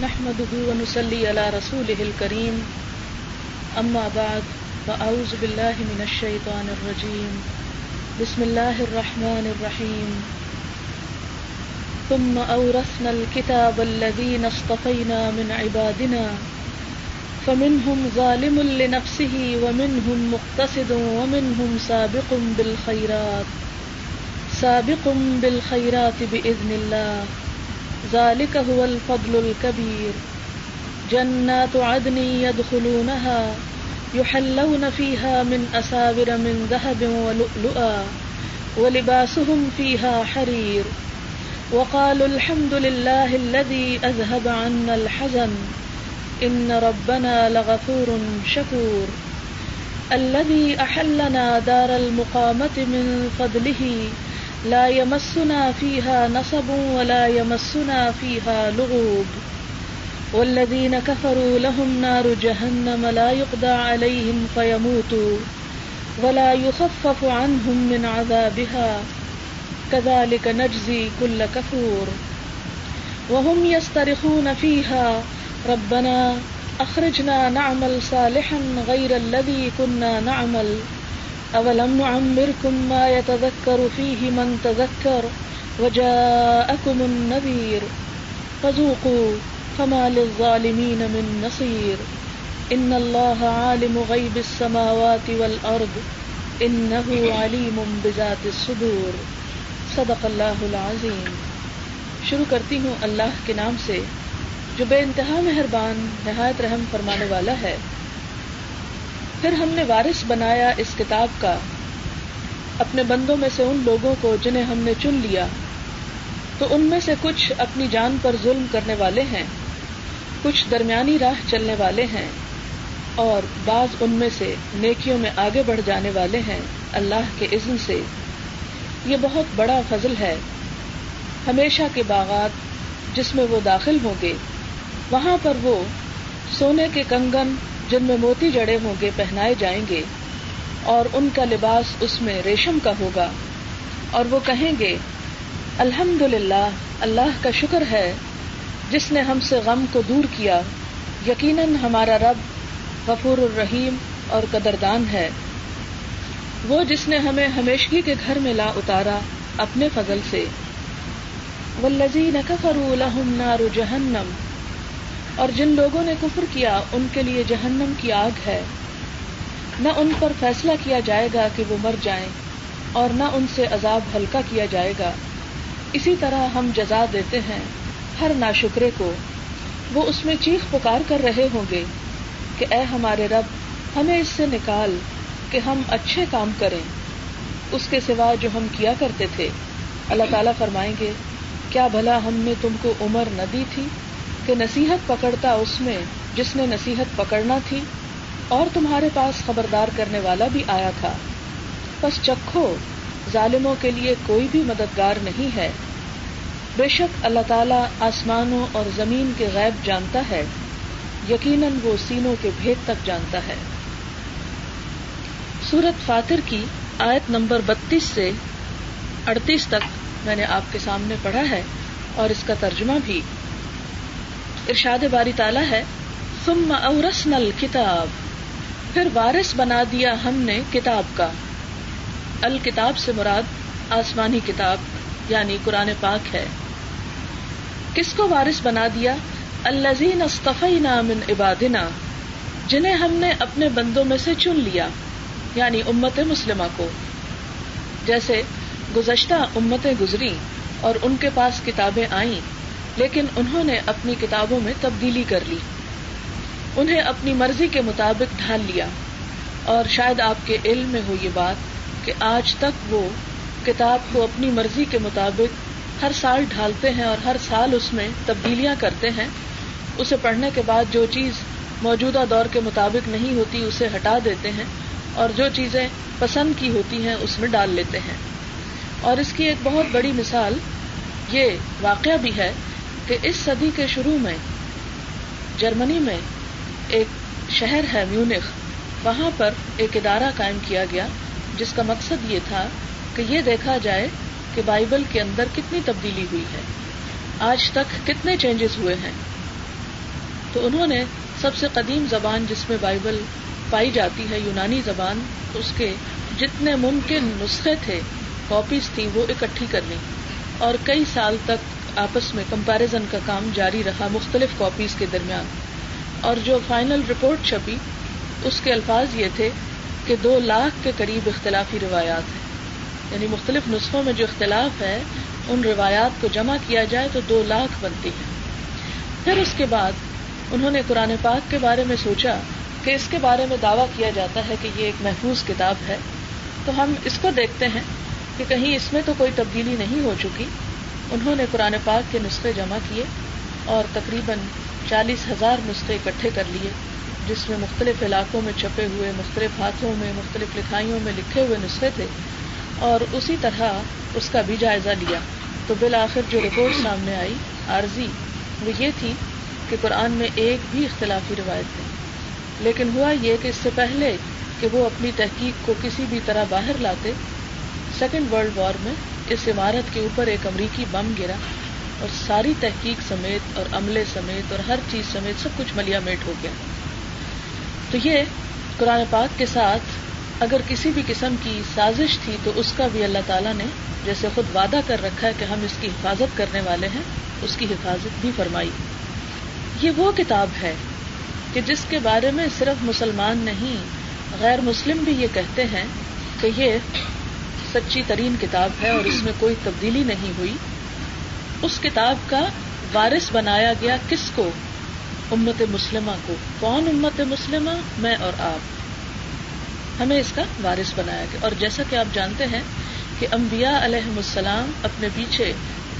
نحمده ونسلي على رسوله الكريم. أما بعد، فأعوذ بالله من الشيطان الرجيم. بسم الله الرحمن الرحيم. ثم أورثنا الكتاب الذين اصطفينا من عبادنا، فمنهم ظالم لنفسه، ومنهم مقتصد، ومنهم سابق بالخيرات. سابق بالخيرات بإذن الله. ذلك هو الفضل الكبير. جنات عدن يدخلونها يحلون فيها من أساور من ذهب ولؤلؤا ولباسهم فيها حرير. وقالوا الحمد لله الذي أذهب عنا الحزن. إن ربنا لغفور شكور. الذي أحلنا دار المقامة من فضله لا يمسنا فيها نصب ولا يمسنا فيها لغوب. والذين كفروا لهم نار جهنم لا يقضى عليهم فيموتوا ولا يخفف عنهم من عذابها. كذلك نجزي كل كفور. وهم يسترخون فيها. ربنا أخرجنا نعمل صالحا غير الذي كنا نعمل. اولم نعمركم ما يتذكر فيه من تذكر وجاءكم النذير فذوقوا فما للظالمين من نصير ان الله عالم غيب السماوات والارض انه عليم بذات الصدور. صدق اللہ العظیم شروع کرتی ہوں اللہ کے نام سے جو بے انتہا مہربان، نہایت رحم فرمانے والا ہے۔ پھر ہم نے وارث بنایا اس کتاب کا۔ اپنے بندوں میں سے ان لوگوں کو جنہیں ہم نے چن لیا۔ تو ان میں سے کچھ اپنی جان پر ظلم کرنے والے ہیں۔ کچھ درمیانی راہ چلنے والے ہیں۔ اور بعض ان میں سے نیکیوں میں آگے بڑھ جانے والے ہیں اللہ کے عزم سے۔ یہ بہت بڑا فضل ہے۔ ہمیشہ کے باغات جس میں وہ داخل ہوں گے، وہاں پر وہ سونے کے کنگن جن میں موتی جڑے ہوں گے پہنائے جائیں گے، اور ان کا لباس اس میں ریشم کا ہوگا۔ اور وہ کہیں گے الحمد للہ اللہ کا شکر ہے، جس نے ہم سے غم کو دور کیا۔ یقیناً ہمارا رب غفور الرحیم اور قدردان ہے۔ وہ جس نے ہمیں ہمیشگی کے گھر میں لا اتارا اپنے فضل سے۔ لهم نار جہنم اور جن لوگوں نے کفر کیا، ان کے لیے جہنم کی آگ ہے۔ نہ ان پر فیصلہ کیا جائے گا کہ وہ مر جائیں، اور نہ ان سے عذاب ہلکا کیا جائے گا۔ اسی طرح ہم جزا دیتے ہیں ہر ناشکرے کو۔ وہ اس میں چیخ پکار کر رہے ہوں گے کہ اے ہمارے رب، ہمیں اس سے نکال کہ ہم اچھے کام کریں۔ اس کے سوا جو ہم کیا کرتے تھے۔ اللہ تعالیٰ فرمائیں گے، کیا بھلا ہم نے تم کو عمر نہ دی تھی؟ کہ نصیحت پکڑتا اس میں جس نے نصیحت پکڑنا تھی اور تمہارے پاس خبردار کرنے والا بھی آیا تھا۔ بس چکھو، ظالموں کے لیے کوئی بھی مددگار نہیں ہے۔ بے شک اللہ تعالیٰ آسمانوں اور زمین کے غیب جانتا ہے۔ یقیناً وہ سینوں کے بھید تک جانتا ہے۔ سورت فاتر کی آیت نمبر بتیس سے اڑتیس تک میں نے آپ کے سامنے پڑھا ہے اور اس کا ترجمہ بھی۔ ارشاد باری تالا ہے، ثم اورسنا الکتاب پھر وارث بنا دیا ہم نے کتاب کا۔ الکتاب سے مراد آسمانی کتاب یعنی قرآن پاک ہے۔ کس کو وارث بنا دیا؟ الزین استفینا من عبادنا، جنہیں ہم نے اپنے بندوں میں سے چن لیا یعنی امت مسلمہ کو۔ جیسے گزشتہ امتیں گزری اور ان کے پاس کتابیں آئیں لیکن انہوں نے اپنی کتابوں میں تبدیلی کر لی۔ انہیں اپنی مرضی کے مطابق ڈھال لیا۔ اور شاید آپ کے علم میں ہو یہ بات کہ آج تک وہ کتاب کو اپنی مرضی کے مطابق ہر سال ڈھالتے ہیں اور ہر سال اس میں تبدیلیاں کرتے ہیں، اسے پڑھنے کے بعد جو چیز موجودہ دور کے مطابق نہیں ہوتی اسے ہٹا دیتے ہیں اور جو چیزیں پسند کی ہوتی ہیں اس میں ڈال لیتے ہیں۔ اور اس کی ایک بہت بڑی مثال یہ واقعہ بھی ہے کہ اس صدی کے شروع میں، جرمنی میں ایک شہر ہے میونخ، وہاں پر ایک ادارہ قائم کیا گیا، جس کا مقصد یہ تھا کہ یہ دیکھا جائے کہ بائبل کے اندر کتنی تبدیلی ہوئی ہے۔ آج تک کتنے چینجز ہوئے ہیں۔ تو انہوں نے سب سے قدیم زبان جس میں بائبل پائی جاتی ہے، یونانی زبان، اس کے جتنے ممکن نسخے تھے کاپیز تھی وہ اکٹھی کر لی اور کئی سال تک آپس میں کمپیرزن کا کام جاری رہا مختلف کاپیز کے درمیان۔ اور جو فائنل رپورٹ چھپی، اس کے الفاظ یہ تھے کہ دو لاکھ کے قریب اختلافی روایات ہیں۔ یعنی مختلف نسخوں میں جو اختلاف ہے، ان روایات کو جمع کیا جائے تو دو لاکھ بنتی ہے پھر اس کے بعد انہوں نے قرآن پاک کے بارے میں سوچا کہ اس کے بارے میں دعویٰ کیا جاتا ہے کہ یہ ایک محفوظ کتاب ہے۔ تو ہم اس کو دیکھتے ہیں کہ کہیں اس میں تو کوئی تبدیلی نہیں ہو چکی۔ انہوں نے قرآن پاک کے نسخے جمع کیے اور تقریباً چالیس ہزار نسخے اکٹھے کر لیے، جس میں مختلف علاقوں میں چھپے ہوئے، مختلف ہاتھوں میں، مختلف لکھائیوں میں لکھے ہوئے نسخے تھے اور اسی طرح اس کا بھی جائزہ لیا۔ تو بالآخر جو رپورٹ سامنے آئی، عارضی، وہ یہ تھی کہ قرآن میں ایک بھی اختلافی روایت نہیں۔ لیکن ہوا یہ کہ اس سے پہلے کہ وہ اپنی تحقیق کو کسی بھی طرح باہر لاتے، سیکنڈ ورلڈ وار میں اس عمارت کے اوپر ایک امریکی بم گرا اور ساری تحقیق سمیت اور عملے سمیت اور ہر چیز سمیت سب کچھ ملیا میٹ ہو گیا۔ تو یہ قرآن پاک کے ساتھ اگر کسی بھی قسم کی سازش تھی تو اس کا بھی اللہ تعالیٰ نے جیسے خود وعدہ کر رکھا ہے کہ ہم اس کی حفاظت کرنے والے ہیں، اس کی حفاظت بھی فرمائی۔ یہ وہ کتاب ہے کہ جس کے بارے میں صرف مسلمان نہیں، غیر مسلم بھی یہ کہتے ہیں کہ یہ سچی ترین کتاب ہے اور اس میں کوئی تبدیلی نہیں ہوئی۔ اس کتاب کا وارث بنایا گیا کس کو؟ امت مسلمہ کو۔ کون امت مسلمہ؟ میں اور آپ۔ ہمیں اس کا وارث بنایا گیا۔ اور جیسا کہ آپ جانتے ہیں کہ انبیاء علیہ السلام اپنے پیچھے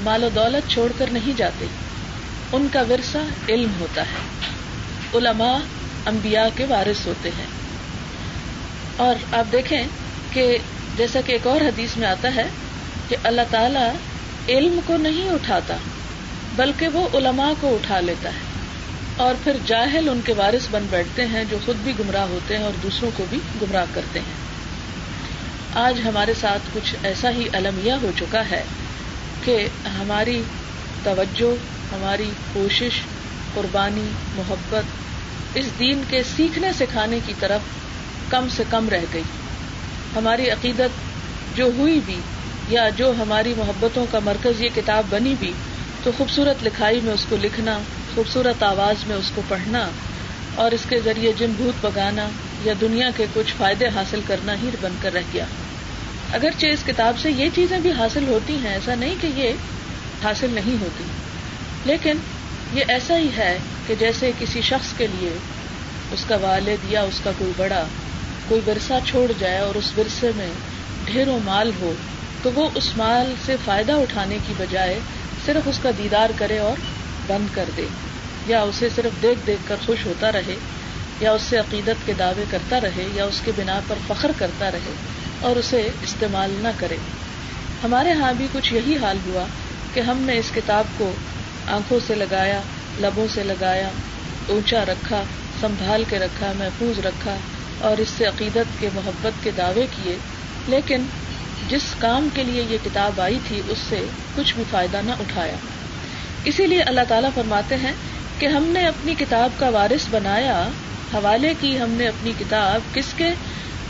مال و دولت چھوڑ کر نہیں جاتے۔ ان کا ورثہ علم ہوتا ہے۔ علماء انبیاء کے وارث ہوتے ہیں۔ اور آپ دیکھیں کہ جیسا کہ ایک اور حدیث میں آتا ہے کہ اللہ تعالی علم کو نہیں اٹھاتا، بلکہ وہ علماء کو اٹھا لیتا ہے۔ اور پھر جاہل ان کے وارث بن بیٹھتے ہیں جو خود بھی گمراہ ہوتے ہیں اور دوسروں کو بھی گمراہ کرتے ہیں۔ آج ہمارے ساتھ کچھ ایسا ہی المیہ ہو چکا ہے کہ ہماری توجہ، ہماری کوشش، قربانی، محبت اس دین کے سیکھنے سکھانے کی طرف کم سے کم رہ گئی۔ ہماری عقیدت جو ہوئی بھی یا جو ہماری محبتوں کا مرکز یہ کتاب بنی بھی، تو خوبصورت لکھائی میں اس کو لکھنا، خوبصورت آواز میں اس کو پڑھنا اور اس کے ذریعے جن بھوت پگانا یا دنیا کے کچھ فائدے حاصل کرنا ہی بن کر رہ گیا۔ اگرچہ اس کتاب سے یہ چیزیں بھی حاصل ہوتی ہیں، ایسا نہیں کہ یہ حاصل نہیں ہوتی۔ لیکن یہ ایسا ہی ہے کہ جیسے کسی شخص کے لیے اس کا والد یا اس کا کوئی بڑا کوئی ورثہ چھوڑ جائے اور اس ورثے میں ڈھیروں مال ہو، تو وہ اس مال سے فائدہ اٹھانے کی بجائے صرف اس کا دیدار کرے اور بند کر دے۔ یا اسے صرف دیکھ دیکھ کر خوش ہوتا رہے، یا اس سے عقیدت کے دعوے کرتا رہے، یا اس کے بنا پر فخر کرتا رہے اور اسے استعمال نہ کرے۔ ہمارے ہاں بھی کچھ یہی حال ہوا کہ ہم نے اس کتاب کو آنکھوں سے لگایا، لبوں سے لگایا، اونچا رکھا، سنبھال کے رکھا، محفوظ رکھا اور اس سے عقیدت کے محبت کے دعوے کیے، لیکن جس کام کے لیے یہ کتاب آئی تھی، اس سے کچھ بھی فائدہ نہ اٹھایا۔ اسی لیے اللہ تعالیٰ فرماتے ہیں کہ ہم نے اپنی کتاب کا وارث بنایا، حوالے کی ہم نے اپنی کتاب، کس کے؟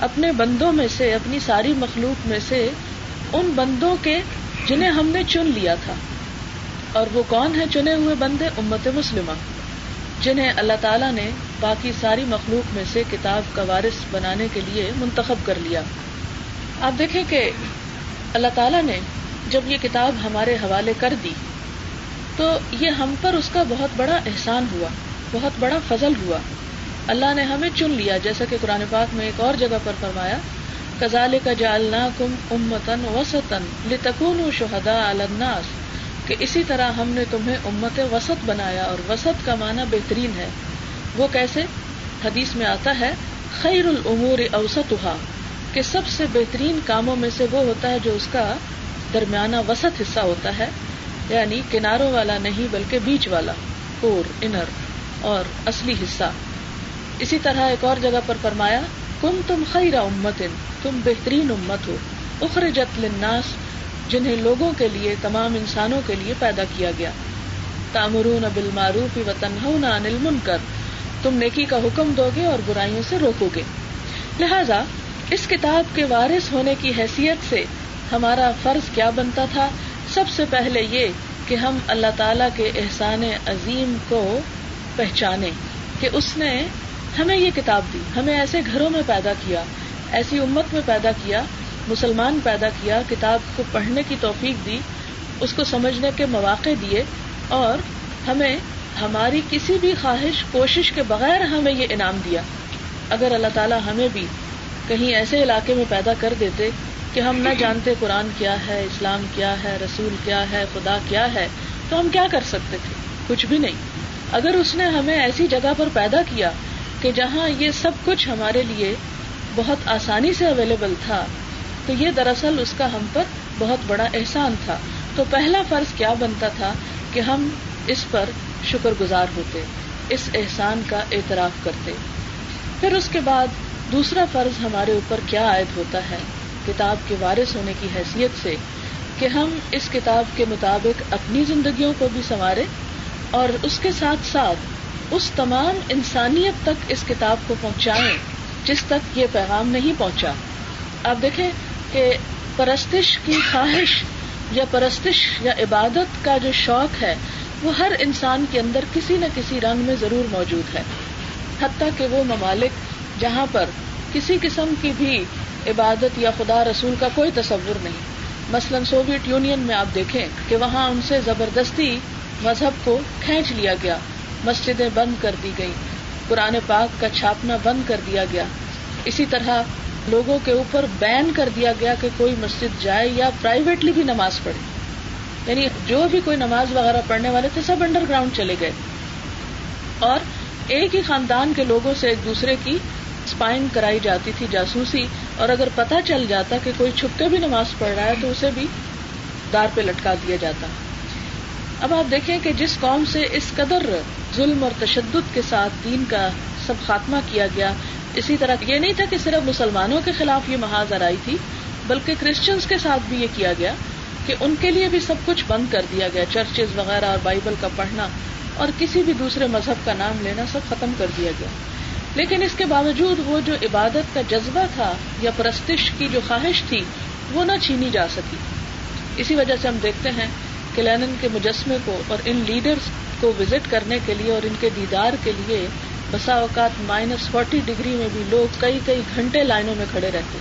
اپنے بندوں میں سے، اپنی ساری مخلوق میں سے، ان بندوں کے جنہیں ہم نے چن لیا تھا۔ اور وہ کون ہے چنے ہوئے بندے؟ امت مسلمہ۔ جنہیں اللہ تعالیٰ نے باقی ساری مخلوق میں سے کتاب کا وارث بنانے کے لیے منتخب کر لیا۔ آپ دیکھیں کہ اللہ تعالیٰ نے جب یہ کتاب ہمارے حوالے کر دی، تو یہ ہم پر اس کا بہت بڑا احسان ہوا، بہت بڑا فضل ہوا۔ اللہ نے ہمیں چن لیا، جیسا کہ قرآن پاک میں ایک اور جگہ پر فرمایا کزال کا جالنا کم امتن وسطن لتکون شہدا الناس کہ اسی طرح ہم نے تمہیں امت وسط بنایا اور وسط کا معنی بہترین ہے۔ وہ کیسے؟ حدیث میں آتا ہے، خیر العمور اوسط کہ سب سے بہترین کاموں میں سے وہ ہوتا ہے جو اس کا درمیانہ وسط حصہ ہوتا ہے یعنی کناروں والا نہیں بلکہ بیچ والا کور انر اور اصلی حصہ۔ اسی طرح ایک اور جگہ پر فرمایا کم تم خیر امت تم بہترین امت ہو، اخرجت للناس جنہیں لوگوں کے لیے، تمام انسانوں کے لیے پیدا کیا گیا۔ تعمرون بالمعروف و تنہون عن المنکر۔ تم نیکی کا حکم دو گے اور برائیوں سے روکو گے۔ لہذا، اس کتاب کے وارث ہونے کی حیثیت سے ہمارا فرض کیا بنتا تھا؟ سب سے پہلے یہ کہ ہم اللہ تعالی کے احسان عظیم کو پہچانے کہ اس نے ہمیں یہ کتاب دی، ہمیں ایسے گھروں میں پیدا کیا، ایسی امت میں پیدا کیا مسلمان پیدا کیا، کتاب کو پڑھنے کی توفیق دی، اس کو سمجھنے کے مواقع دیے، اور ہمیں ہماری کسی بھی خواہش، کوشش کے بغیر ہمیں یہ انعام دیا۔ اگر اللہ تعالیٰ ہمیں بھی کہیں ایسے علاقے میں پیدا کر دیتے کہ ہم نہ جانتے قرآن کیا ہے، اسلام کیا ہے، رسول کیا ہے، خدا کیا ہے، تو ہم کیا کر سکتے تھے؟ کچھ بھی نہیں۔ اگر اس نے ہمیں ایسی جگہ پر پیدا کیا کہ جہاں یہ سب کچھ ہمارے لیے بہت آسانی سے اویلیبل تھا تو یہ دراصل اس کا ہم پر بہت بڑا احسان تھا۔ تو پہلا فرض کیا بنتا تھا کہ ہم اس پر شکر گزار ہوتے، اس احسان کا اعتراف کرتے۔ پھر اس کے بعد دوسرا فرض ہمارے اوپر کیا عائد ہوتا ہے؟ کتاب کے وارث ہونے کی حیثیت سے کہ ہم اس کتاب کے مطابق اپنی زندگیوں کو بھی سنوارے اور اس کے ساتھ ساتھ اس تمام انسانیت تک اس کتاب کو پہنچائیں جس تک یہ پیغام نہیں پہنچا۔ آپ دیکھیں کہ پرستش کی خواہش یا پرستش یا عبادت کا جو شوق ہے، وہ ہر انسان کے اندر کسی نہ کسی رنگ میں ضرور موجود ہے۔ حتیٰ کہ وہ ممالک جہاں پر کسی قسم کی بھی عبادت یا خدا رسول کا کوئی تصور نہیں۔ مثلاً سوویت یونین میں آپ دیکھیں کہ وہاں ان سے زبردستی مذہب کو کھینچ لیا گیا۔ مسجدیں بند کر دی گئی قرآن پاک کا چھاپنا بند کر دیا گیا۔ اسی طرح لوگوں کے اوپر بین کر دیا گیا کہ کوئی مسجد جائے یا پرائیویٹلی بھی نماز پڑھے۔ یعنی جو بھی کوئی نماز وغیرہ پڑھنے والے تھے سب انڈر گراؤنڈ چلے گئے۔ اور ایک ہی خاندان کے لوگوں سے ایک دوسرے کی اسپائنگ کرائی جاتی تھی جاسوسی۔ اور اگر پتا چل جاتا کہ کوئی چھپ کے بھی نماز پڑھ رہا ہے تو اسے بھی دار پہ لٹکا دیا جاتا۔ اب آپ دیکھیں کہ جس قوم سے اس قدر ظلم اور تشدد کے ساتھ دین کا سب خاتمہ کیا گیا اسی طرح یہ نہیں تھا کہ صرف مسلمانوں کے خلاف یہ محاذ آئی تھی، بلکہ کرسچنس کے ساتھ بھی یہ کیا گیا کہ ان کے لیے بھی سب کچھ بند کر دیا گیا چرچز وغیرہ اور بائبل کا پڑھنا اور کسی بھی دوسرے مذہب کا نام لینا سب ختم کر دیا گیا۔ لیکن اس کے باوجود وہ جو عبادت کا جذبہ تھا یا پرستش کی جو خواہش تھی، وہ نہ چھینی جا سکی۔ اسی وجہ سے ہم دیکھتے ہیں کہ لینن کے مجسمے کو اور ان لیڈرز کو وزٹ کرنے کے لیے اور ان کے دیدار کے لیے بسا اوقات مائنس فورٹی ڈگری میں بھی لوگ کئی کئی گھنٹے لائنوں میں کھڑے رہتے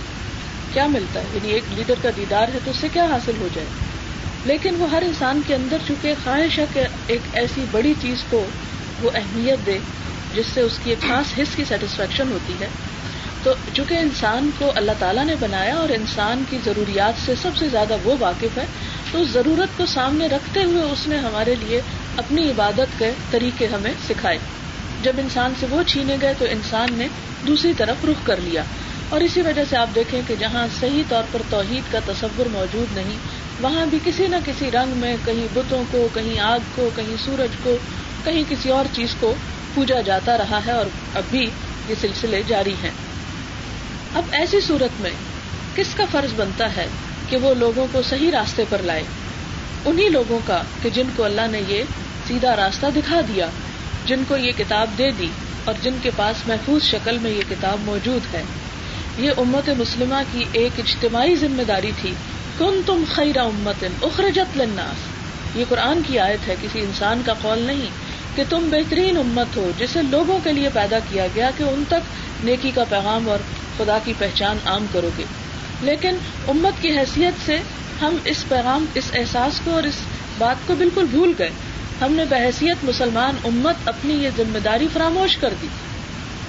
کیا ملتا ہے؟ یعنی ایک لیڈر کا دیدار ہے تو اس سے کیا حاصل ہو جائے؟ لیکن وہ ہر انسان کے اندر چونکہ خواہش ہے کہ ایک ایسی بڑی چیز کو وہ اہمیت دے، جس سے اس کی ایک خاص حص کی سیٹسفیکشن ہوتی ہے۔ تو چونکہ انسان کو اللہ تعالیٰ نے بنایا اور انسان کی ضروریات سے سب سے زیادہ وہ واقف ہے، تو اس ضرورت کو سامنے رکھتے ہوئے اس نے ہمارے لیے اپنی عبادت کے طریقے ہمیں سکھائے۔ جب انسان سے وہ چھینے گئے تو انسان نے دوسری طرف رخ کر لیا۔ اور اسی وجہ سے آپ دیکھیں کہ جہاں صحیح طور پر توحید کا تصور موجود نہیں، وہاں بھی کسی نہ کسی رنگ میں کہیں بتوں کو، کہیں آگ کو، کہیں سورج کو، کہیں کسی اور چیز کو پوجا جاتا رہا ہے اور اب بھی یہ سلسلے جاری ہیں۔ اب ایسی صورت میں کس کا فرض بنتا ہے کہ وہ لوگوں کو صحیح راستے پر لائے؟ انہی لوگوں کا کہ جن کو اللہ نے یہ سیدھا راستہ دکھا دیا۔ جن کو یہ کتاب دے دی اور جن کے پاس محفوظ شکل میں یہ کتاب موجود ہے۔ یہ امت مسلمہ کی ایک اجتماعی ذمہ داری تھی۔ کن تم خیرہ امت اخرجت للناس۔ یہ قرآن کی آیت ہے، کسی انسان کا قول نہیں کہ تم بہترین امت ہو جسے لوگوں کے لیے پیدا کیا گیا کہ ان تک نیکی کا پیغام اور خدا کی پہچان عام کرو گے۔ لیکن امت کی حیثیت سے ہم اس پیغام، اس احساس کو اور اس بات کو بالکل بھول گئے۔ ہم نے بحثیت مسلمان امت اپنی یہ ذمہ داری فراموش کر دی۔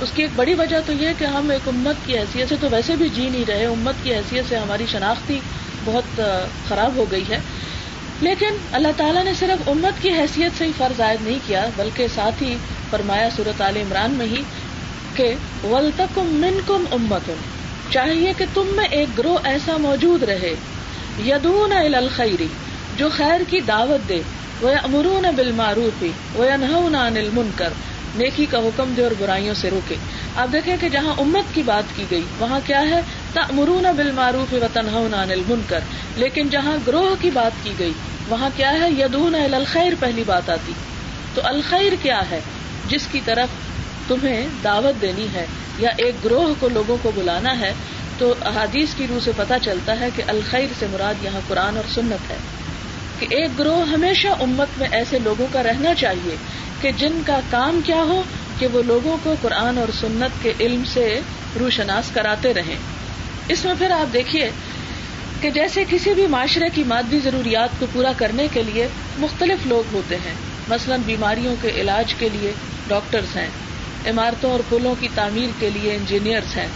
اس کی ایک بڑی وجہ تو یہ کہ ہم ایک امت کی حیثیت سے تو ویسے بھی جی نہیں رہے، امت کی حیثیت سے ہماری شناختی بہت خراب ہو گئی ہے۔ لیکن اللہ تعالیٰ نے صرف امت کی حیثیت سے ہی فرض عائد نہیں کیا، بلکہ ساتھ ہی فرمایا صورت عال عمران میں ہی کہ ولتکم من کم امت چاہیے کہ تم میں ایک گروہ ایسا موجود رہے یدون الخیری جو خیر کی دعوت دے۔ وہ امرون بالمعروف وہ انہون عن المنکر۔ نیکی کا حکم دے اور برائیوں سے روکے۔ آپ دیکھیں کہ جہاں امت کی بات کی گئی، وہاں کیا ہے؟ تأمرون بالمعروف و تنہون عن المنکر۔ لیکن جہاں گروہ کی بات کی گئی، وہاں کیا ہے؟ یدون الخیر پہلی بات آتی۔ تو الخیر کیا ہے؟ جس کی طرف تمہیں دعوت دینی ہے یا ایک گروہ کو لوگوں کو بلانا ہے، تو احادیث کی روح سے پتا چلتا ہے کہ الخیر سے مراد یہاں قرآن اور سنت ہے۔ کہ ایک گروہ ہمیشہ امت میں ایسے لوگوں کا رہنا چاہیے کہ جن کا کام کیا ہو کہ وہ لوگوں کو قرآن اور سنت کے علم سے روشناس کراتے رہیں۔ اس میں پھر آپ دیکھیے کہ جیسے کسی بھی معاشرے کی مادی ضروریات کو پورا کرنے کے لیے مختلف لوگ ہوتے ہیں۔ مثلاً بیماریوں کے علاج کے لیے ڈاکٹرز ہیں، عمارتوں اور پلوں کی تعمیر کے لیے انجینئرس ہیں،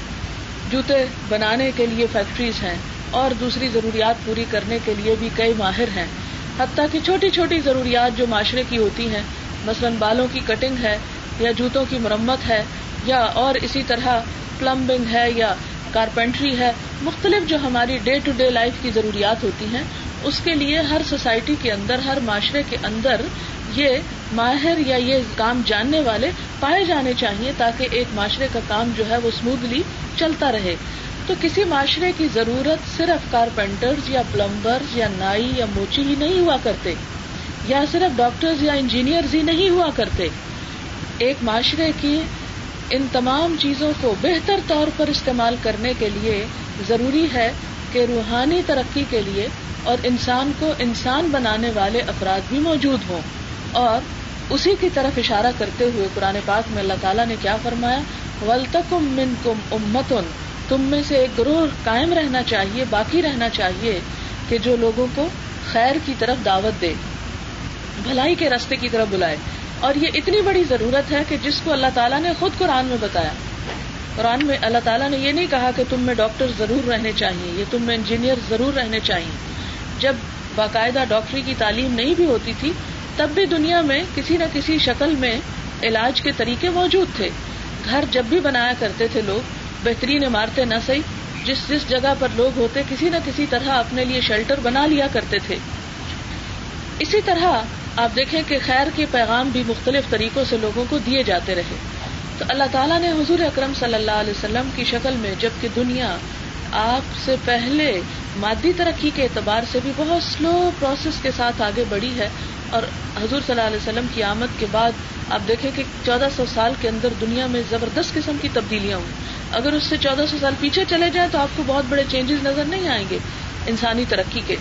جوتے بنانے کے لیے فیکٹریز ہیں اور دوسری ضروریات پوری کرنے کے لیے بھی کئی ماہر ہیں۔ حتیٰ کہ چھوٹی چھوٹی ضروریات جو معاشرے کی ہوتی ہیں، مثلاً بالوں کی کٹنگ ہے یا جوتوں کی مرمت ہے یا اور اسی طرح پلمبنگ ہے یا کارپینٹری ہے، مختلف جو ہماری ڈے ٹو ڈے لائف کی ضروریات ہوتی ہیں، اس کے لیے ہر سوسائٹی کے اندر، ہر معاشرے کے اندر یہ ماہر یا یہ کام جاننے والے پائے جانے چاہیے تاکہ ایک معاشرے کا کام جو ہے وہ اسموتھلی چلتا رہے۔ تو کسی معاشرے کی ضرورت صرف کارپینٹرز یا پلمبرز یا نائی یا موچی ہی نہیں ہوا کرتے، یا صرف ڈاکٹرز یا انجینئرز ہی نہیں ہوا کرتے۔ ایک معاشرے کی ان تمام چیزوں کو بہتر طور پر استعمال کرنے کے لیے ضروری ہے کہ روحانی ترقی کے لیے اور انسان کو انسان بنانے والے افراد بھی موجود ہوں۔ اور اسی کی طرف اشارہ کرتے ہوئے قرآن پاک میں اللہ تعالیٰ نے کیا فرمایا؟ ولتکم من کم امتن تم میں سے ایک گروہ قائم رہنا چاہیے، باقی رہنا چاہیے کہ جو لوگوں کو خیر کی طرف دعوت دے، بھلائی کے راستے کی طرف بلائے۔ اور یہ اتنی بڑی ضرورت ہے کہ جس کو اللہ تعالیٰ نے خود قرآن میں بتایا۔ قرآن میں اللہ تعالیٰ نے یہ نہیں کہا کہ تم میں ڈاکٹر ضرور رہنے چاہیے، یہ تم میں انجینئر ضرور رہنے چاہیے۔ جب باقاعدہ ڈاکٹری کی تعلیم نہیں بھی ہوتی تھی، تب بھی دنیا میں کسی نہ کسی شکل میں علاج کے طریقے موجود تھے۔ گھر جب بھی بنایا کرتے تھے لوگ بہترین عمارتیں نہ صحیح، جس جس جگہ پر لوگ ہوتے، کسی نہ کسی طرح اپنے لیے شیلٹر بنا لیا کرتے تھے۔ اسی طرح آپ دیکھیں کہ خیر کے پیغام بھی مختلف طریقوں سے لوگوں کو دیے جاتے رہے۔ تو اللہ تعالیٰ نے حضور اکرم صلی اللہ علیہ وسلم کی شکل میں، جبکہ دنیا آپ سے پہلے مادی ترقی کے اعتبار سے بھی بہت سلو پروسیس کے ساتھ آگے بڑھی ہے اور حضور صلی اللہ علیہ وسلم کی آمد کے بعد آپ دیکھیں کہ چودہ سو سال کے اندر دنیا میں زبردست قسم کی تبدیلیاں ہوئی اگر اس سے چودہ سو سال پیچھے چلے جائیں تو آپ کو بہت بڑے چینجز نظر نہیں آئیں گے انسانی ترقی کے۔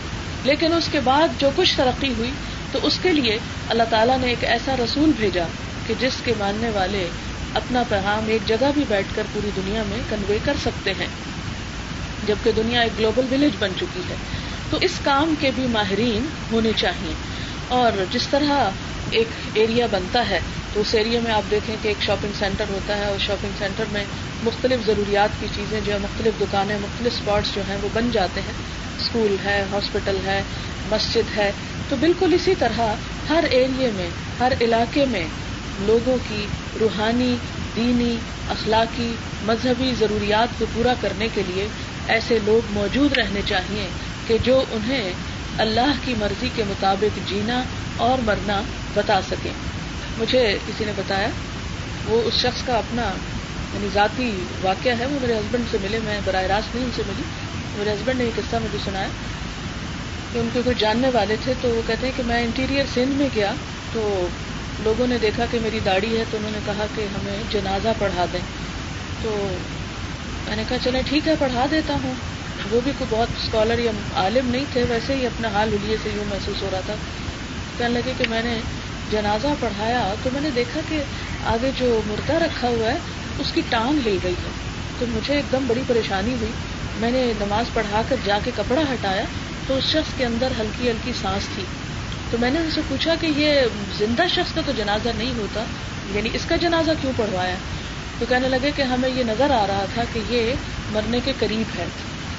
لیکن اس کے بعد جو کچھ ترقی ہوئی تو اس کے لیے اللہ تعالیٰ نے ایک ایسا رسول بھیجا کہ جس کے ماننے والے اپنا پیغام ایک جگہ بھی بیٹھ کر پوری دنیا میں کنوے کر سکتے ہیں۔ جبکہ دنیا ایک گلوبل ولیج بن چکی ہے۔ تو اس کام کے بھی ماہرین ہونے چاہیے اور جس طرح ایک ایریا بنتا ہے، تو اس ایریا میں آپ دیکھیں کہ ایک شاپنگ سینٹر ہوتا ہے۔ اور شاپنگ سینٹر میں مختلف ضروریات کی چیزیں جو ہے مختلف دکانیں، مختلف اسپاٹس جو ہیں، وہ بن جاتے ہیں۔ اسکول ہے ہاسپٹل ہے، مسجد ہے۔ تو بالکل اسی طرح ہر ایریے میں، ہر علاقے میں لوگوں کی روحانی، دینی، اخلاقی، مذہبی ضروریات کو پورا کرنے کے لیے ایسے لوگ موجود رہنے چاہیے کہ جو انہیں اللہ کی مرضی کے مطابق جینا اور مرنا بتا سکیں۔ مجھے کسی نے بتایا، وہ اس شخص کا اپنا یعنی ذاتی واقعہ ہے، وہ میرے ہسبینڈ سے ملے، میں براہ راست نہیں ان سے ملی۔ میرے ہسبینڈ نے یہ قصہ مجھے سنایا کہ ان کے کوئی جاننے والے تھے، تو وہ کہتے ہیں کہ میں انٹیریئر سندھ میں گیا، تو لوگوں نے دیکھا کہ میری داڑھی ہے، تو انہوں نے کہا کہ ہمیں جنازہ پڑھا دیں۔ تو میں نے کہا، چلیں ٹھیک ہے، پڑھا دیتا ہوں. وہ بھی کوئی بہت اسکالر یا عالم نہیں تھے، ویسے ہی اپنا حال حلیے سے یوں محسوس ہو رہا تھا۔ کہنے لگے کہ میں نے جنازہ پڑھایا تو میں نے دیکھا کہ آگے جو مردہ رکھا ہوا ہے، اس کی ٹانگ ہل گئی ہے۔ تو مجھے ایک دم بڑی پریشانی ہوئی۔ میں نے نماز پڑھا کر جا کے کپڑا ہٹایا تو اس شخص کے اندر ہلکی ہلکی سانس تھی۔ تو میں نے ان سے پوچھا کہ یہ زندہ شخص کا تو جنازہ نہیں ہوتا یعنی اس کا جنازہ کیوں پڑھوایا؟ تو کہنے لگے کہ ہمیں یہ نظر آ رہا تھا کہ یہ مرنے کے قریب ہے۔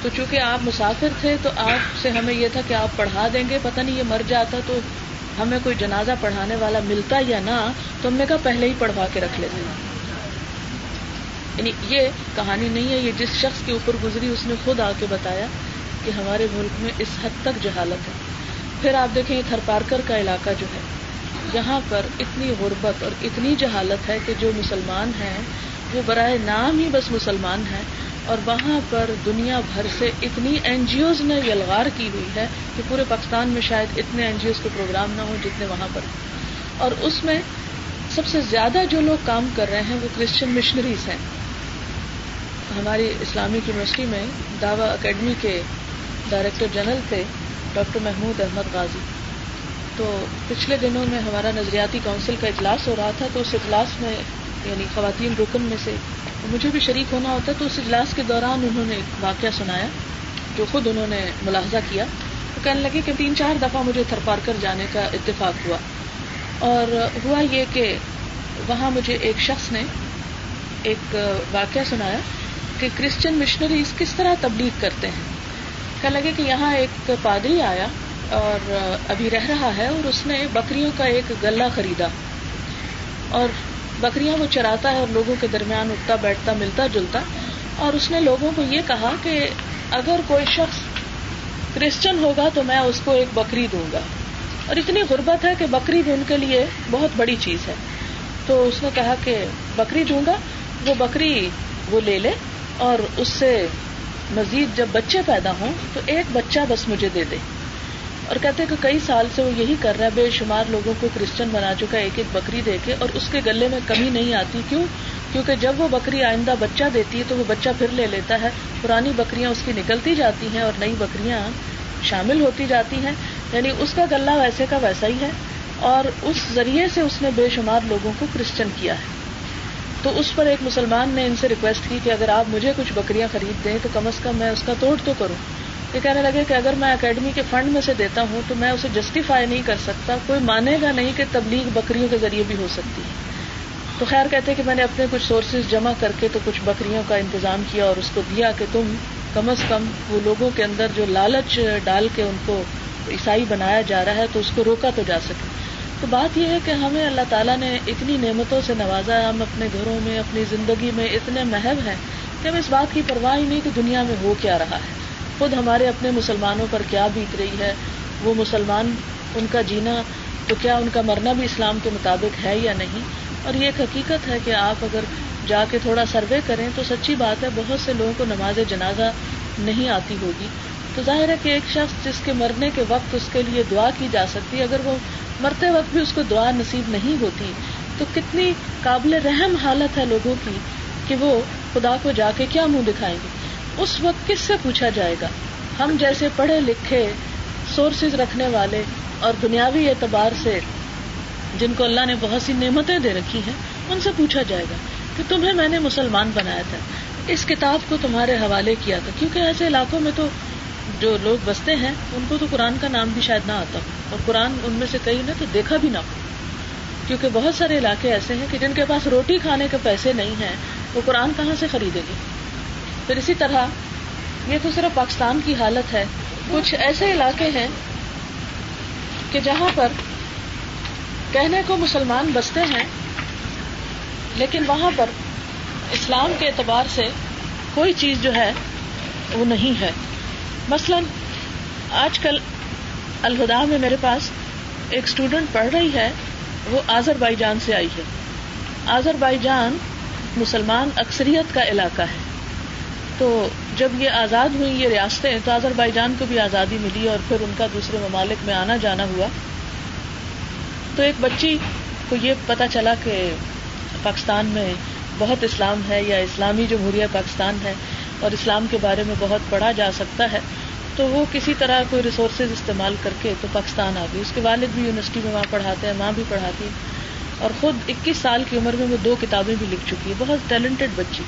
تو چونکہ آپ مسافر تھے تو آپ سے ہمیں یہ تھا کہ آپ پڑھا دیں گے، پتہ نہیں یہ مر جاتا تو ہمیں کوئی جنازہ پڑھانے والا ملتا یا نہ، تو ہم نے کہا پہلے ہی پڑھوا کے رکھ لیتے یعنی یہ کہانی نہیں ہے، یہ جس شخص کے اوپر گزری اس نے خود آ کے بتایا کہ ہمارے ملک میں اس حد تک جہالت ہے۔ پھر آپ دیکھیں یہ تھر پارکر کا علاقہ جو ہے، یہاں پر اتنی غربت اور اتنی جہالت ہے کہ جو مسلمان ہیں وہ برائے نام ہی بس مسلمان ہیں اور وہاں پر دنیا بھر سے اتنی این جی اوز نے یلغار کی ہوئی ہے کہ پورے پاکستان میں شاید اتنے این جی اوز کے پروگرام نہ ہوں جتنے وہاں پر اور اس میں سب سے زیادہ جو لوگ کام کر رہے ہیں وہ کرسچن مشنریز ہیں۔ ہماری اسلامک یونیورسٹی میں دعوی اکیڈمی کے ڈائریکٹر جنرل تھے ڈاکٹر محمود احمد غازی۔ تو پچھلے دنوں میں ہمارا نظریاتی کونسل کا اجلاس ہو رہا تھا تو اس اجلاس میں یعنی خواتین رکن میں سے مجھے بھی شریک ہونا ہوتا تو اس اجلاس کے دوران انہوں نے ایک واقعہ سنایا جو خود انہوں نے ملاحظہ کیا۔ تو کہنے لگے کہ تین چار دفعہ مجھے تھر پار کر جانے کا اتفاق ہوا۔ اور ہوا یہ کہ وہاں مجھے ایک شخص نے ایک واقعہ سنایا کہ کرسچن مشنریز کس طرح تبلیغ کرتے ہیں۔ کہنے لگے کہ یہاں ایک پادری آیا اور ابھی رہ رہا ہے اور اس نے بکریوں کا ایک گلا خریدا۔ اور بکریاں وہ چراتا ہے اور لوگوں کے درمیان اٹھتا، بیٹھتا، ملتا، جلتا۔ اور اس نے لوگوں کو یہ کہا کہ اگر کوئی شخص کرسچن ہوگا تو میں اس کو ایک بکری دوں گا۔ اور اتنی غربت ہے کہ بکری بھی ان کے لیے بہت بڑی چیز ہے۔ تو اس نے کہا کہ بکری دوں گا، وہ بکری وہ لے لے اور اس سے مزید جب بچے پیدا ہوں تو ایک بچہ بس مجھے دے دے۔ اور کہتے ہیں کہ کئی سال سے وہ یہی کر رہا ہے، بے شمار لوگوں کو کرسچن بنا چکا ایک ایک بکری دے کے، اور اس کے گلے میں کمی نہیں آتی۔ کیوں؟ کیونکہ جب وہ بکری آئندہ بچہ دیتی ہے تو وہ بچہ پھر لے لیتا ہے۔ پرانی بکریاں اس کی نکلتی جاتی ہیں اور نئی بکریاں شامل ہوتی جاتی ہیں۔ یعنی اس کا گلا ویسے کا ویسا ہی ہے۔ اور اس ذریعے سے اس نے بے شمار لوگوں کو کرسچن کیا ہے۔ تو اس پر ایک مسلمان نے ان سے ریکویسٹ کی کہ اگر آپ مجھے کچھ بکریاں خرید دیں تو کم از کم میں اس کا توڑ تو کروں۔ یہ کہنے لگے کہ اگر میں اکیڈمی کے فنڈ میں سے دیتا ہوں تو میں اسے جسٹیفائی نہیں کر سکتا، کوئی مانے گا نہیں کہ تبلیغ بکریوں کے ذریعے بھی ہو سکتی ہے۔ تو خیر کہتے کہ میں نے اپنے کچھ سورسز جمع کر کے تو کچھ بکریوں کا انتظام کیا اور اس کو دیا کہ تم کم از کم وہ لوگوں کے اندر جو لالچ ڈال کے ان کو عیسائی بنایا جا رہا ہے تو اس کو روکا تو جا سکے۔ تو بات یہ ہے کہ ہمیں اللہ تعالیٰ نے اتنی نعمتوں سے نوازا ہے، ہم اپنے گھروں میں، اپنی زندگی میں اتنے محب ہیں کہ ہم اس بات کی پرواہ ہی نہیں کہ دنیا میں ہو کیا رہا ہے۔ خود ہمارے اپنے مسلمانوں پر کیا بیت رہی ہے، وہ مسلمان ان کا جینا، تو کیا ان کا مرنا بھی اسلام کے مطابق ہے یا نہیں؟ اور یہ ایک حقیقت ہے کہ آپ اگر جا کے تھوڑا سروے کریں تو سچی بات ہے، بہت سے لوگوں کو نماز جنازہ نہیں آتی ہوگی۔ تو ظاہر ہے کہ ایک شخص جس کے مرنے کے وقت اس کے لیے دعا کی جا سکتی، اگر وہ مرتے وقت بھی اس کو دعا نصیب نہیں ہوتی، تو کتنی قابل رحم حالت ہے لوگوں کی کہ وہ خدا کو جا کے کیا منہ دکھائیں گے۔ اس وقت کس سے پوچھا جائے گا؟ ہم جیسے پڑھے لکھے سورسز رکھنے والے اور دنیاوی اعتبار سے جن کو اللہ نے بہت سی نعمتیں دے رکھی ہیں، ان سے پوچھا جائے گا کہ تمہیں میں نے مسلمان بنایا تھا، اس کتاب کو تمہارے حوالے کیا تھا، کیونکہ ایسے علاقوں میں تو جو لوگ بستے ہیں، ان کو تو قرآن کا نام بھی شاید نہ آتا ہو، اور قرآن ان میں سے کئی نے تو دیکھا بھی نہ ہو۔ کیونکہ بہت سارے علاقے ایسے ہیں کہ جن کے پاس روٹی کھانے کے پیسے نہیں ہیں، وہ قرآن کہاں سے خریدیں گے؟ پھر اسی طرح یہ تو صرف پاکستان کی حالت ہے۔ کچھ ایسے علاقے ہیں کہ جہاں پر کہنے کو مسلمان بستے ہیں، لیکن وہاں پر اسلام کے اعتبار سے کوئی چیز جو ہے، وہ نہیں ہے۔ مثلا، آج کل الہدا میں میرے پاس ایک اسٹوڈینٹ پڑھ رہی ہے، وہ آزر بائی جان سے آئی ہے۔ آزر بائی جان مسلمان اکثریت کا علاقہ ہے۔ تو جب یہ آزاد ہوئی یہ ریاستیں، تو آزر بائی جان کو بھی آزادی ملی اور پھر ان کا دوسرے ممالک میں آنا جانا ہوا۔ تو ایک بچی کو یہ پتا چلا کہ پاکستان میں بہت اسلام ہے یا اسلامی جمہوریہ پاکستان ہے اور اسلام کے بارے میں بہت پڑھا جا سکتا ہے، تو وہ کسی طرح کوئی ریسورسز استعمال کر کے تو پاکستان آ گئی۔ اس کے والد بھی یونیورسٹی میں وہاں پڑھاتے ہیں، ماں بھی پڑھاتی اور خود اکیس سال کی عمر میں وہ دو کتابیں بھی لکھ چکی ہے بہت ٹیلنٹڈ بچی۔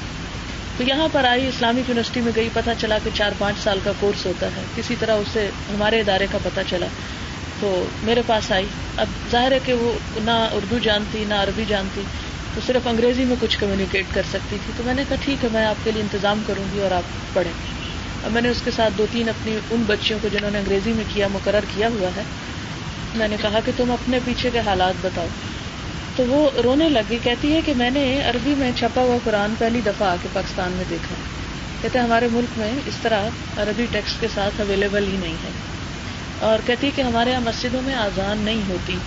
تو یہاں پر آئی اسلامک یونیورسٹی میں گئی پتا چلا کہ چار پانچ سال کا کورس ہوتا ہے۔ کسی طرح اسے ہمارے ادارے کا پتا چلا۔ تو میرے پاس آئی۔ اب ظاہر ہے کہ وہ نہ اردو جانتی، نہ عربی جانتی، تو صرف انگریزی میں کچھ کمیونیکیٹ کر سکتی تھی۔ تو میں نے کہا، ٹھیک ہے، میں آپ کے لیے انتظام کروں گی اور آپ پڑھیں۔ اب میں نے اس کے ساتھ دو تین اپنی ان بچیوں کو جنہوں نے انگریزی میں کیا، مقرر کیا ہوا ہے، میں نے کہا کہ تم اپنے پیچھے کے حالات بتاؤ۔ تو وہ رونے لگی کہتی ہے کہ میں نے عربی میں چھپا ہوا قرآن پہلی دفعہ آ کے پاکستان میں دیکھا۔ کہتے ہمارے ملک میں اس طرح عربی ٹیکسٹ کے ساتھ اویلیبل ہی نہیں ہے۔ اور کہتی ہے کہ ہمارے یہاں مسجدوں میں آزان نہیں ہوتی۔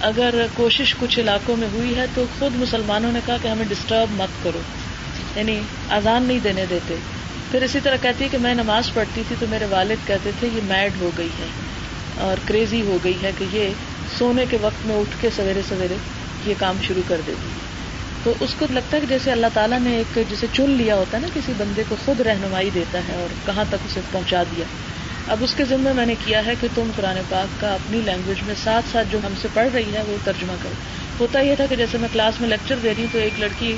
اگر کوشش کچھ علاقوں میں ہوئی ہے تو خود مسلمانوں نے کہا کہ ہمیں ڈسٹرب مت کرو۔ یعنی آزان نہیں دینے دیتے۔ پھر اسی طرح کہتی ہے کہ میں نماز پڑھتی تھی تو میرے والد کہتے تھے، یہ میڈ ہو گئی ہے اور کریزی ہو گئی ہے کہ یہ سونے کے وقت میں اٹھ کے سویرے سویرے یہ کام شروع کر دیتی ہے تو اس کو لگتا ہے کہ جیسے اللہ تعالیٰ نے ایک جسے چن لیا ہوتا ہے نا، کسی بندے کو خود رہنمائی دیتا ہے اور کہاں تک اسے پہنچا دیا۔ اب اس کے ذمے میں نے کیا ہے کہ تم قرآن پاک کا اپنی لینگویج میں ساتھ ساتھ جو ہم سے پڑھ رہی ہے، وہ ترجمہ کرو۔ ہوتا یہ تھا کہ جیسے میں کلاس میں لیکچر دے رہی ہوں تو ایک لڑکی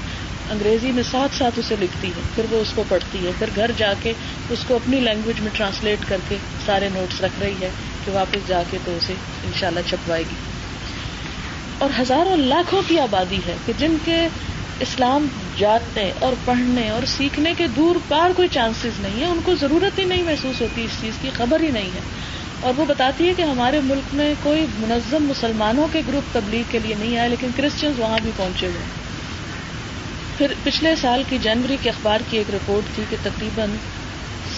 انگریزی میں ساتھ ساتھ اسے لکھتی ہے، پھر وہ اس کو پڑھتی ہے۔ پھر گھر جا کے اس کو اپنی لینگویج میں ٹرانسلیٹ کر کے سارے نوٹس رکھ رہی ہے کہ واپس جا کے تو اسے انشاءاللہ چھپوائے گی۔ اور ہزاروں لاکھوں کی آبادی ہے کہ جن کے اسلام جاننے اور پڑھنے اور سیکھنے کے دور پار کوئی چانسز نہیں ہے، ان کو ضرورت ہی نہیں محسوس ہوتی، اس چیز کی خبر ہی نہیں ہے۔ اور وہ بتاتی ہے کہ ہمارے ملک میں کوئی منظم مسلمانوں کے گروپ تبلیغ کے لیے نہیں آئے، لیکن کرسچنز وہاں بھی پہنچے ہوئے۔ پھر پچھلے سال کی جنوری کے اخبار کی ایک رپورٹ تھی کہ تقریباً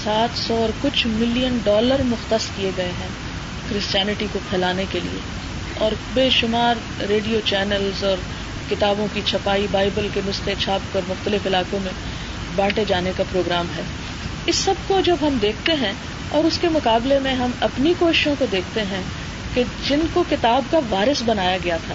سات سو اور کچھ ملین ڈالر مختص کیے گئے ہیں کرسچینٹی کو پھیلانے کے لیے۔ اور بے شمار ریڈیو چینلز اور کتابوں کی چھپائی بائبل کے نسخے چھاپ کر مختلف علاقوں میں بانٹے جانے کا پروگرام ہے۔ اس سب کو جب ہم دیکھتے ہیں اور اس کے مقابلے میں ہم اپنی کوششوں کو دیکھتے ہیں کہ جن کو کتاب کا وارث بنایا گیا تھا،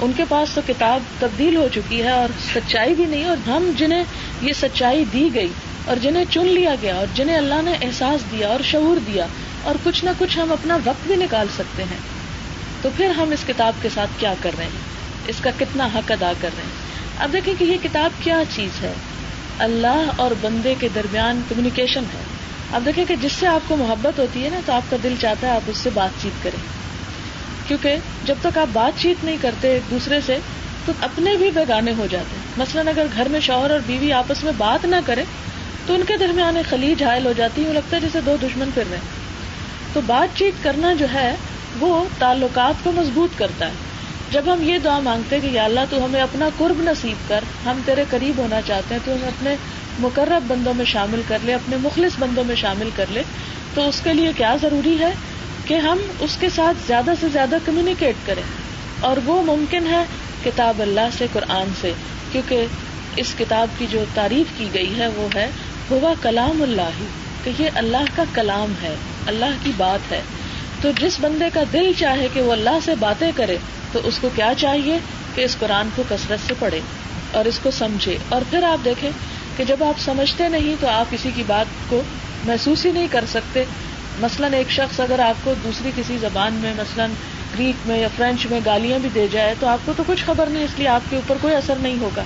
ان کے پاس تو کتاب تبدیل ہو چکی ہے اور سچائی بھی نہیں اور ہم جنہیں یہ سچائی دی گئی اور جنہیں چن لیا گیا اور جنہیں اللہ نے احساس دیا اور شعور دیا اور کچھ نہ کچھ ہم اپنا وقت بھی نکال سکتے ہیں۔ تو پھر ہم اس کتاب کے ساتھ کیا کر رہے ہیں؟ اس کا کتنا حق ادا کر رہے ہیں؟ اب دیکھیں کہ یہ کتاب کیا چیز ہے؟ اللہ اور بندے کے درمیان کمیونیکیشن ہے۔ اب دیکھیں کہ جس سے آپ کو محبت ہوتی ہے نا، تو آپ کا دل چاہتا ہے آپ اس سے بات چیت کریں۔ کیونکہ جب تک آپ بات چیت نہیں کرتے ایک دوسرے سے، تو اپنے بھی بیگانے ہو جاتے ہیں۔ مثلاً اگر گھر میں شوہر اور بیوی آپس میں بات نہ کرے تو ان کے درمیان ایک خلیج حائل ہو جاتی ہے۔ لگتا ہے جیسے دو دشمن پھر رہے تو بات چیت کرنا جو ہے وہ تعلقات کو مضبوط کرتا ہے۔ جب ہم یہ دعا مانگتے کہ یا اللہ تو ہمیں اپنا قرب نصیب کر، ہم تیرے قریب ہونا چاہتے ہیں تو ہمیں اپنے مقرب بندوں میں شامل کر لے اپنے مخلص بندوں میں شامل کر لے تو اس کے لیے کیا ضروری ہے کہ ہم اس کے ساتھ زیادہ سے زیادہ کمیونیکیٹ کریں۔ اور وہ ممکن ہے کتاب اللہ سے، قرآن سے، کیونکہ اس کتاب کی جو تعریف کی گئی ہے وہ ہے، ہوا کلام اللہ ہی کہ یہ اللہ کا کلام ہے، اللہ کی بات ہے۔ تو جس بندے کا دل چاہے کہ وہ اللہ سے باتیں کرے، تو اس کو کیا چاہیے؟ کہ اس قرآن کو کثرت سے پڑھے اور اس کو سمجھے۔ اور پھر آپ دیکھیں کہ جب آپ سمجھتے نہیں تو آپ کسی کی بات کو محسوس ہی نہیں کر سکتے۔ مثلاً ایک شخص اگر آپ کو دوسری کسی زبان میں، مثلاً گریک میں یا فرینچ میں گالیاں بھی دے جائے تو آپ کو تو کچھ خبر نہیں، اس لیے آپ کے اوپر کوئی اثر نہیں ہوگا۔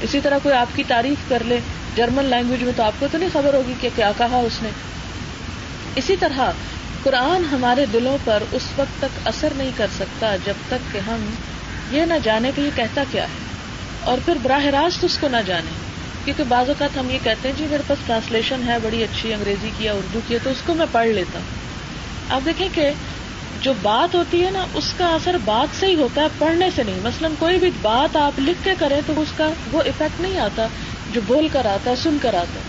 اسی طرح کوئی آپ کی تعریف کر لے جرمن لینگویج میں تو آپ کو تو نہیں خبر ہوگی کہ کیا کہا اس نے۔ اسی طرح قرآن ہمارے دلوں پر اس وقت تک اثر نہیں کر سکتا جب تک کہ ہم یہ نہ جانے کہ یہ کہتا کیا ہے۔ اور پھر براہ راست اس کو نہ جانے۔ کیونکہ بعض اوقات ہم یہ کہتے ہیں جی میرے پاس ٹرانسلیشن ہے، بڑی اچھی انگریزی کی یا اردو کی ہے، تو اس کو میں پڑھ لیتا ہوں۔ آپ دیکھیں کہ جو بات ہوتی ہے نا، اس کا اثر بات سے ہی ہوتا ہے، پڑھنے سے نہیں۔ مثلاً کوئی بھی بات آپ لکھ کے کریں تو اس کا وہ افیکٹ نہیں آتا جو بول کر آتا ہے سن کر آتا۔ ہے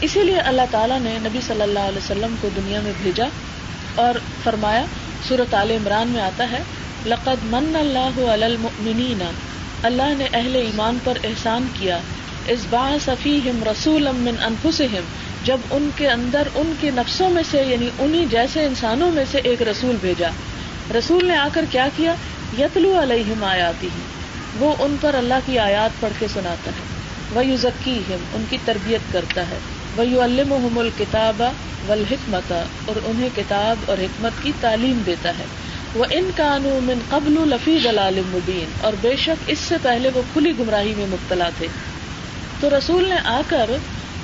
اسی لیے اللہ تعالیٰ نے نبی صلی اللہ علیہ وسلم کو دنیا میں بھیجا۔ اور فرمایا صورت عال عمران میں آتا ہے، لقد من اللہ المؤمنین، اللہ نے اہل ایمان پر احسان کیا اس با صفی ہم رسول امن انفسہم، جب ان کے اندر ان کے نفسوں میں سے یعنی انہیں جیسے انسانوں میں سے ایک رسول بھیجا۔ رسول نے آ کر کیا کیا؟ یتلو علیہم آیاتی وہ ان پر اللہ کی آیات پڑھ کے سناتا ہے۔ وہ یو ذکی ان کی تربیت کرتا ہے۔ وہ یو الم الکتاب والحکمت اور انہیں کتاب اور حکمت کی تعلیم دیتا ہے۔ وہ ان من قبل لفی جلال مبین اور بے شک اس سے پہلے وہ کھلی گمراہی میں مبتلا تھے۔ تو رسول نے آ کر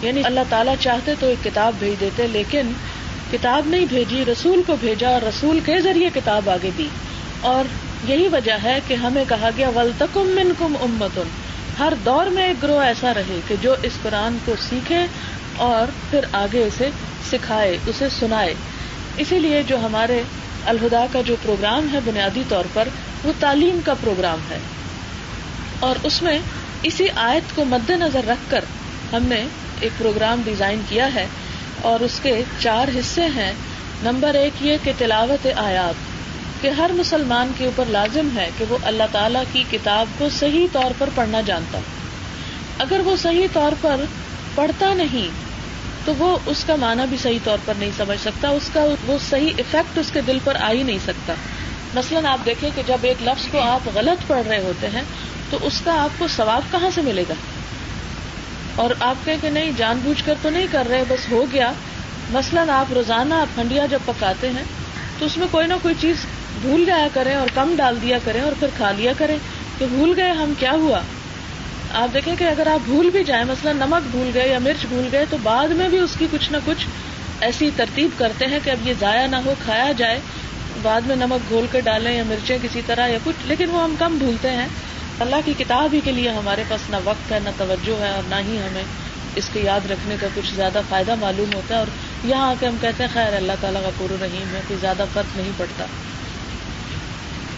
یعنی اللہ تعالیٰ چاہتے تو ایک کتاب بھیج دیتے، لیکن کتاب نہیں بھیجی، رسول کو بھیجا اور رسول کے ذریعے کتاب آگے دی۔ اور یہی وجہ ہے کہ ہمیں کہا گیا ولتکم من کم امتن ہر دور میں ایک گروہ ایسا رہے کہ جو اس قرآن کو سیکھے اور پھر آگے اسے سکھائے، اسے سنائے۔ اسی لیے جو ہمارے الہدا کا جو پروگرام ہے بنیادی طور پر، وہ تعلیم کا پروگرام ہے۔ اور اس میں اسی آیت کو مد نظر رکھ کر ہم نے ایک پروگرام ڈیزائن کیا ہے اور اس کے چار حصے ہیں۔ نمبر ایک یہ کہ تلاوت آیات۔ کہ ہر مسلمان کے اوپر لازم ہے کہ وہ اللہ تعالی کی کتاب کو صحیح طور پر پڑھنا جانتا اگر وہ صحیح طور پر پڑھتا نہیں، تو وہ اس کا معنی بھی صحیح طور پر نہیں سمجھ سکتا، اس کا وہ صحیح افیکٹ اس کے دل پر آ ہی نہیں سکتا۔ مثلاً آپ دیکھیں کہ جب ایک لفظ کو آپ غلط پڑھ رہے ہوتے ہیں، تو اس کا آپ کو ثواب کہاں سے ملے گا؟ اور آپ کہیں کہ نہیں، جان بوجھ کر تو نہیں کر رہے، بس ہو گیا۔ مثلاً آپ روزانہ آپ ہنڈیا جب پکاتے ہیں، تو اس میں کوئی نہ کوئی چیز بھول جایا کریں اور کم ڈال دیا کریں اور پھر کھا لیا کریں کہ بھول گئے ہم کیا ہوا؟ آپ دیکھیں کہ اگر آپ بھول بھی جائیں، مثلا نمک بھول گئے یا مرچ بھول گئے، تو بعد میں بھی اس کی کچھ نہ کچھ ایسی ترتیب کرتے ہیں کہ اب یہ ضائع نہ ہو، کھایا جائے۔ بعد میں نمک گھول کے ڈالیں یا مرچیں کسی طرح یا کچھ، لیکن وہ ہم کم بھولتے ہیں۔ اللہ کی کتاب ہی کے لیے ہمارے پاس نہ وقت ہے، نہ توجہ ہے اور نہ ہی ہمیں اس کو یاد رکھنے کا کچھ زیادہ فائدہ معلوم ہوتا ہے۔ اور یہاں آ کے ہم کہتے ہیں، خیر، اللہ تعالیٰ کا پور رحیم ہے کوئی زیادہ فرق نہیں پڑتا۔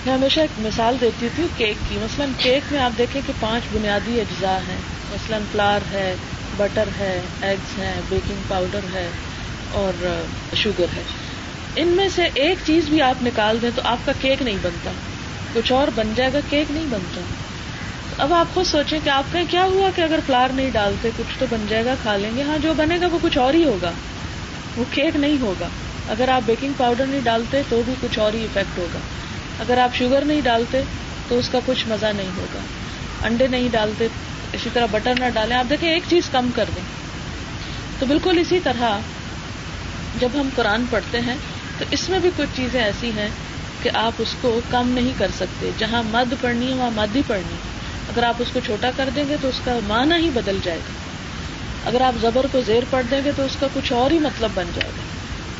میں ہمیشہ ایک مثال دیتی تھی کیک کی مثلاً کیک میں آپ دیکھیں کہ پانچ بنیادی اجزاء ہیں۔ مثلاً فلار ہے بٹر ہے ایگز ہیں بیکنگ پاؤڈر ہے اور uh, شوگر ہے۔ ان میں سے ایک چیز بھی آپ نکال دیں تو آپ کا کیک نہیں بنتا۔ کچھ اور بن جائے گا، کیک نہیں بنتا۔ اب آپ خود سوچیں کہ آپ کہیں کیا ہوا کہ اگر فلار نہیں ڈالتے، کچھ تو بن جائے گا، کھا لیں گے۔ ہاں جو بنے گا وہ کچھ اور ہی ہوگا۔ وہ کیک نہیں ہوگا۔ اگر آپ بیکنگ پاؤڈر نہیں ڈالتے تو بھی کچھ اور ہی افیکٹ ہوگا۔ اگر آپ شوگر نہیں ڈالتے تو اس کا کچھ مزہ نہیں ہوگا۔ انڈے نہیں ڈالتے، اسی طرح بٹر نہ ڈالیں۔ آپ دیکھیں، ایک چیز کم کر دیں۔ تو بالکل اسی طرح جب ہم قرآن پڑھتے ہیں، تو اس میں بھی کچھ چیزیں ایسی ہیں کہ آپ اس کو کم نہیں کر سکتے، جہاں مد پڑھنی ہے، وہاں مد ہی پڑھنی ہے۔ اگر آپ اس کو چھوٹا کر دیں گے تو اس کا معنی ہی بدل جائے گا۔ اگر آپ زبر کو زیر پڑھ دیں گے تو اس کا کچھ اور ہی مطلب بن جائے گا۔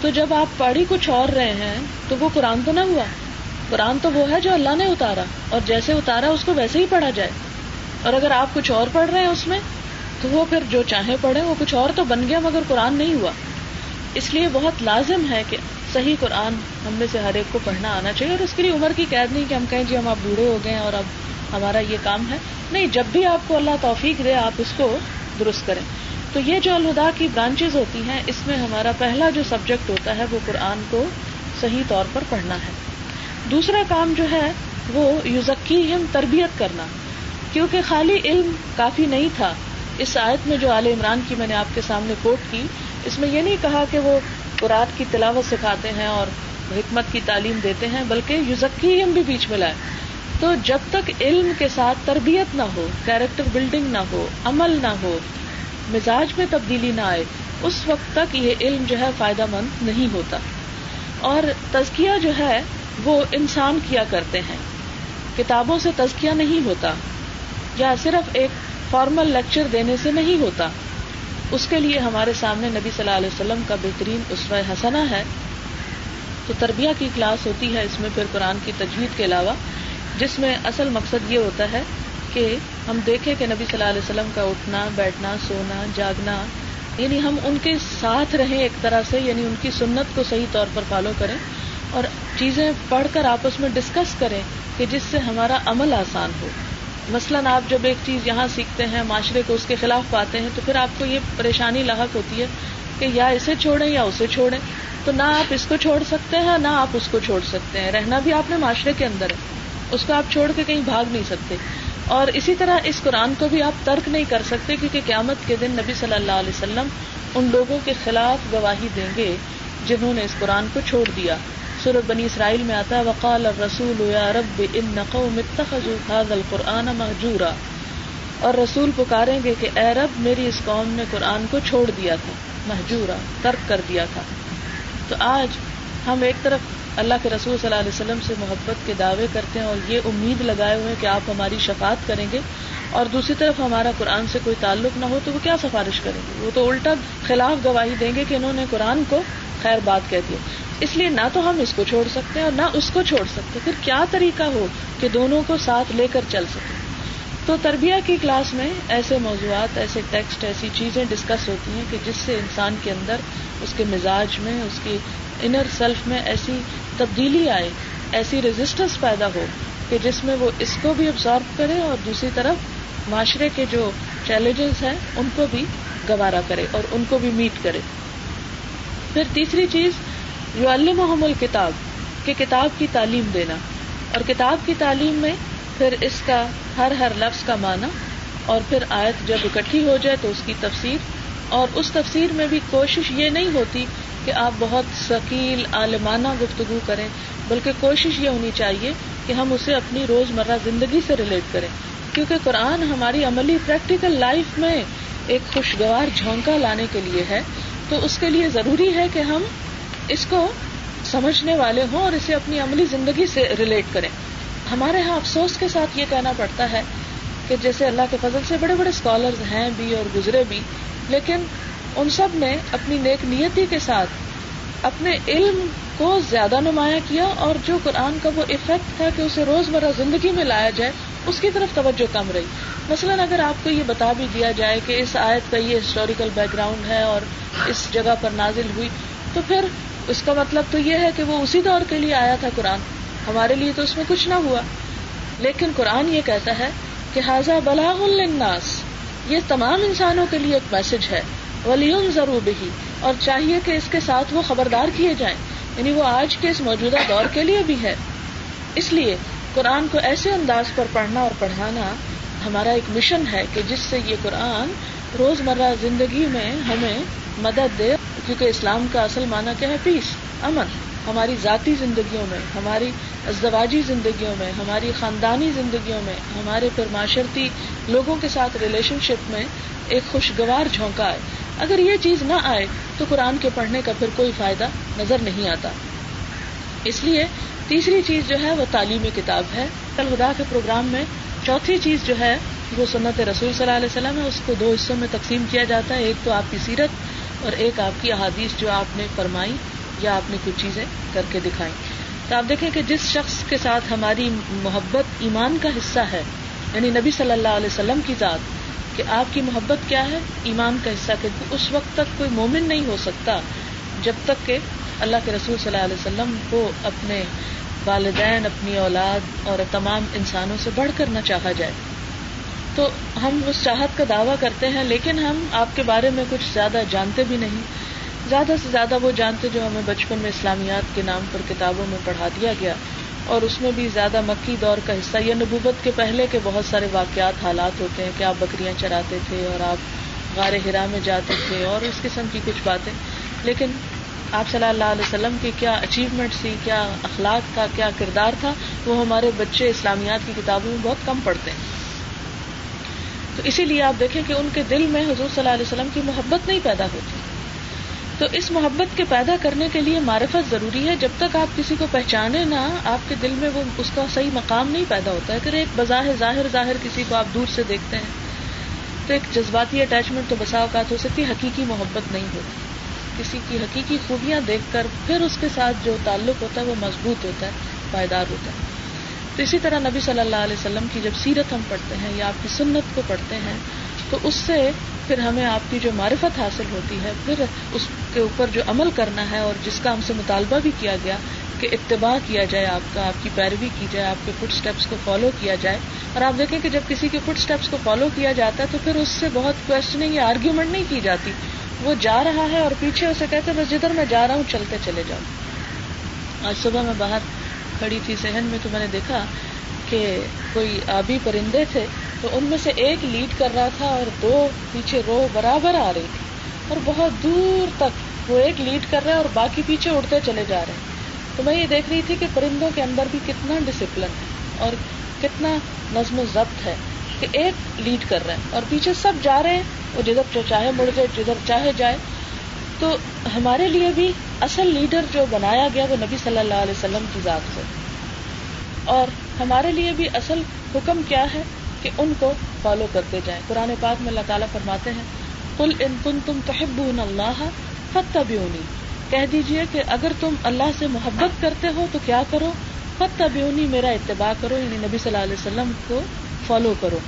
تو جب آپ پڑھی کچھ اور رہے ہیں، تو وہ قرآن تو نہ ہوا۔ قرآن تو وہ ہے جو اللہ نے اتارا، اور جیسے اتارا اس کو ویسے ہی پڑھا جائے۔ اور اگر آپ کچھ اور پڑھ رہے ہیں اس میں، تو وہ پھر جو چاہے پڑھے وہ کچھ اور تو بن گیا مگر قرآن نہیں ہوا۔ اس لیے بہت لازم ہے کہ صحیح قرآن ہم میں سے ہر ایک کو پڑھنا آنا چاہیے، اور اس کے لیے عمر کی قید نہیں کہ ہم کہیں جی ہم آپ بوڑھے ہو گئے اور اب ہمارا یہ کام ہے۔ نہیں، جب بھی آپ کو اللہ توفیق دے، آپ اس کو درست کریں۔ تو یہ جو الہدا کی برانچز ہوتی ہیں، اس میں ہمارا پہلا جو سبجیکٹ ہوتا ہے، وہ قرآن کو صحیح طور پر پڑھنا ہے۔ دوسرا کام جو ہے وہ یوزکی تربیت کرنا، کیونکہ خالی علم کافی نہیں تھا۔ اس آیت میں جو عال عمران کی میں نے آپ کے سامنے کوٹ کی، اس میں یہ نہیں کہا کہ وہ قرآن کی تلاوت سکھاتے ہیں اور حکمت کی تعلیم دیتے ہیں، بلکہ یوزکی ہم بھی بیچ میں لائے۔ تو جب تک علم کے ساتھ تربیت نہ ہو کیریکٹر بلڈنگ نہ ہو، عمل نہ ہو، مزاج میں تبدیلی نہ آئے، اس وقت تک یہ علم جو ہے فائدہ مند نہیں ہوتا۔ اور تزکیہ جو ہے وہ انسان کیا کرتے ہیں۔ کتابوں سے تزکیہ نہیں ہوتا، یا صرف ایک فارمل لیکچر دینے سے نہیں ہوتا۔ اس کے لیے ہمارے سامنے نبی صلی اللہ علیہ وسلم کا بہترین اسوہ حسنا ہے۔ تو تربیہ کی کلاس ہوتی ہے اس میں پھر قرآن کی تجوید کے علاوہ، جس میں اصل مقصد یہ ہوتا ہے کہ ہم دیکھیں کہ نبی صلی اللہ علیہ وسلم کا اٹھنا، بیٹھنا، سونا، جاگنا یعنی ہم ان کے ساتھ رہیں ایک طرح سے یعنی ان کی سنت کو صحیح طور پر فالو کریں اور چیزیں پڑھ کر آپس میں ڈسکس کریں کہ جس سے ہمارا عمل آسان ہو۔ مثلاً آپ جب ایک چیز یہاں سیکھتے ہیں، معاشرے کو اس کے خلاف پاتے ہیں، تو پھر آپ کو یہ پریشانی لاحق ہوتی ہے کہ یا اسے چھوڑیں یا اسے چھوڑیں۔ تو نہ آپ اس کو چھوڑ سکتے ہیں، نہ آپ اس کو چھوڑ سکتے ہیں۔ رہنا بھی آپ نے معاشرے کے اندر ہے۔ اس کو آپ چھوڑ کے کہیں بھاگ نہیں سکتے۔ اور اسی طرح اس قرآن کو بھی آپ ترک نہیں کر سکتے کیونکہ قیامت کے دن نبی صلی اللہ علیہ وسلم ان لوگوں کے خلاف گواہی دیں گے جنہوں نے اس قرآن کو چھوڑ دیا۔ سورت بنی اسرائیل میں آتا ہے، وقال رسول رب ان القرآن محجورا اور رسول پکاریں گے کہ، اے رب، میری اس قوم نے قرآن کو چھوڑ دیا تھا محجورا ترک کر دیا تھا۔ تو آج ہم ایک طرف اللہ کے رسول صلی اللہ علیہ وسلم سے محبت کے دعوے کرتے ہیں اور یہ امید لگائے ہوئے کہ آپ ہماری شفاعت کریں گے اور دوسری طرف ہمارا قرآن سے کوئی تعلق نہ ہو تو وہ کیا سفارش کریں گے؟ وہ تو الٹا خلاف گواہی دیں گے کہ انہوں نے قرآن کو خیر بات کہہ دیا۔ اس لیے نہ تو ہم اس کو چھوڑ سکتے ہیں اور نہ اس کو چھوڑ سکتے پھر کیا طریقہ ہو کہ دونوں کو ساتھ لے کر چل سکیں؟ تو تربیہ کی کلاس میں ایسے موضوعات، ایسے ٹیکسٹ، ایسی چیزیں ڈسکس ہوتی ہیں کہ جس سے انسان کے اندر، اس کے مزاج میں، اس کی انر سیلف میں ایسی تبدیلی آئے، ایسی ریزسٹنس پیدا ہو کہ جس میں وہ اس کو بھی ابزارو کرے اور دوسری طرف معاشرے کے جو چیلنجز ہیں، ان کو بھی گوارا کرے اور ان کو بھی میٹ کرے۔ پھر تیسری چیز جو المحم کتاب کہ کتاب کی تعلیم دینا۔ اور کتاب کی تعلیم میں پھر اس کا، ہر ہر لفظ کا معنی، اور پھر آیت جب اکٹھی ہو جائے تو اس کی تفسیر اور اس تفسیر میں بھی کوشش یہ نہیں ہوتی کہ آپ بہت ثقیل، عالمانہ گفتگو کریں، بلکہ کوشش یہ ہونی چاہیے کہ ہم اسے اپنی روز مرہ زندگی سے ریلیٹ کریں۔ کیونکہ قرآن ہماری عملی پریکٹیکل لائف میں ایک خوشگوار جھونکا لانے کے لیے ہے، تو اس کے لیے ضروری ہے کہ ہم اس کو سمجھنے والے ہوں اور اسے اپنی عملی زندگی سے ریلیٹ کریں۔ ہمارے یہاں افسوس کے ساتھ یہ کہنا پڑتا ہے کہ جیسے اللہ کے فضل سے بڑے بڑے اسکالرز ہیں بھی اور گزرے بھی، لیکن ان سب نے اپنی نیک نیتی کے ساتھ اپنے علم کو زیادہ نمایاں کیا اور جو قرآن کا وہ افیکٹ تھا کہ اسے روز مرہ زندگی میں لایا جائے، اس کی طرف توجہ کم رہی۔ مثلاً اگر آپ کو یہ بتا بھی دیا جائے کہ اس آیت کا یہ ہسٹوریکل بیک گراؤنڈ ہے اور اس جگہ پر نازل ہوئی، تو پھر اس کا مطلب تو یہ ہے کہ وہ اسی دور کے لیے آیا تھا قرآن۔ ہمارے لیے تو اس میں کچھ نہ ہوا۔ لیکن قرآن یہ کہتا ہے کہ حاضہ بلاغ الناس یہ تمام انسانوں کے لیے ایک میسج ہے۔ ولیم ضرور بھی اور چاہیے کہ اس کے ساتھ وہ خبردار کیے جائیں۔ یعنی وہ آج کے اس موجودہ دور کے لیے بھی ہے۔ اس لیے قرآن کو ایسے انداز پر پڑھنا اور پڑھانا ہمارا ایک مشن ہے کہ جس سے یہ قرآن روز مرہ زندگی میں ہمیں مدد دے، کیونکہ اسلام کا اصل معنی کیا ہے؟ پیس امن۔ ہماری ذاتی زندگیوں میں، ہماری ازدواجی زندگیوں میں، ہماری خاندانی زندگیوں میں، ہمارے پھر معاشرتی لوگوں کے ساتھ ریلیشن شپ میں ایک خوشگوار جھونکا آئے۔ اگر یہ چیز نہ آئے تو قرآن کے پڑھنے کا پھر کوئی فائدہ نظر نہیں آتا۔ اس لیے تیسری چیز جو ہے وہ تعلیمی کتاب ہے۔ کل خدا کے پروگرام میں چوتھی چیز جو ہے وہ سنت رسول صلی اللہ علیہ وسلم ہے۔ اس کو دو حصوں میں تقسیم کیا جاتا ہے۔ ایک تو آپ کی سیرت اور ایک آپ کی احادیث جو آپ نے فرمائی۔ یا آپ نے کچھ چیزیں کر کے دکھائی تو آپ دیکھیں کہ جس شخص کے ساتھ ہماری محبت ایمان کا حصہ ہے یعنی نبی صلی اللہ علیہ وسلم کی ذات، کہ آپ کی محبت کیا ہے؟ ایمان کا حصہ، کہ اس وقت تک کوئی مومن نہیں ہو سکتا، جب تک کہ اللہ کے رسول صلی اللہ علیہ وسلم کو اپنے والدین، اپنی اولاد اور تمام انسانوں سے بڑھ کر نہ چاہا جائے۔ تو ہم اس چاہت کا دعویٰ کرتے ہیں، لیکن ہم آپ کے بارے میں کچھ زیادہ جانتے بھی نہیں۔ زیادہ سے زیادہ وہ جانتے جو ہمیں بچپن میں اسلامیات کے نام پر کتابوں میں پڑھا دیا گیا اور اس میں بھی زیادہ مکی دور کا حصہ یا نبوبت کے پہلے کے بہت سارے واقعات حالات ہوتے ہیں کہ آپ بکریاں چراتے تھے اور آپ غار ہرا میں جاتے تھے اور اس قسم کی کچھ باتیں۔ لیکن آپ صلی اللہ علیہ وسلم کی کیا اچیومنٹ تھی، کیا اخلاق کا کیا کردار تھا، وہ ہمارے بچے اسلامیات کی کتابوں میں بہت کم پڑھتے ہیں۔ تو اسی لیے آپ دیکھیں کہ ان کے دل میں حضور صلی اللہ علیہ وسلم کی محبت نہیں پیدا ہوتی۔ تو اس محبت کے پیدا کرنے کے لیے معرفت ضروری ہے۔ جب تک آپ کسی کو پہچانے نہ، آپ کے دل میں وہ، اس کا صحیح مقام نہیں پیدا ہوتا ہے۔ اگر ایک بظاہر ظاہر ظاہر کسی کو آپ دور سے دیکھتے ہیں، تو ایک جذباتی اٹیچمنٹ تو بسا اوقات ہو سکتی حقیقی محبت نہیں ہوتی۔ کسی کی حقیقی خوبیاں دیکھ کر پھر اس کے ساتھ جو تعلق ہوتا ہے، وہ مضبوط ہوتا ہے، پائیدار ہوتا ہے۔ تو اسی طرح نبی صلی اللہ علیہ وسلم کی جب سیرت ہم پڑھتے ہیں یا آپ کی سنت کو پڑھتے ہیں تو اس سے پھر ہمیں آپ کی جو معرفت حاصل ہوتی ہے، پھر اس کے اوپر جو عمل کرنا ہے اور جس کا ہم سے مطالبہ بھی کیا گیا کہ اتباع کیا جائے آپ کا، آپ کی پیروی کی جائے، آپ کے فٹ اسٹیپس کو فالو کیا جائے۔ اور آپ دیکھیں کہ جب کسی کے فٹ اسٹیپس کو فالو کیا جاتا ہے تو پھر اس سے بہت کوشچننگ یا آرگیومنٹ نہیں کی جاتی۔ وہ جا رہا ہے اور پیچھے اسے کہتے بس جدھر میں جا رہا ہوں، چلتے چلے جاؤ۔ آج صبح میں باہر کھڑی تھی سہن میں تو میں نے دیکھا کہ کوئی آبی پرندے تھے تو ان میں سے ایک لیڈ کر رہا تھا اور دو پیچھے رو برابر آ رہی تھی اور بہت دور تک وہ ایک لیڈ کر رہا ہے اور باقی پیچھے اڑتے چلے جا رہے ہیں۔ تو میں یہ دیکھ رہی تھی کہ پرندوں کے اندر بھی کتنا ڈسپلن ہے اور کتنا نظم و ضبط ہے کہ ایک لیڈ کر رہے ہیں اور پیچھے سب جا رہے ہیں۔ وہ جدھر چاہے مڑ جائے، جدھر چاہے جائے۔ تو ہمارے لیے بھی اصل لیڈر جو بنایا گیا وہ نبی صلی اللہ علیہ وسلم کی ذات سے۔ اور ہمارے لیے بھی اصل حکم کیا ہے کہ ان کو فالو کرتے جائیں۔ قرآن پاک میں اللہ تعالیٰ فرماتے ہیں کل ان کن تم تحب اللہ فتح کہہ دیجیے کہ اگر تم اللہ سے محبت کرتے ہو تو کیا کرو؟ فتح میرا اتباع کرو یعنی نبی صلی اللہ علیہ وسلم کو فالو کرو۔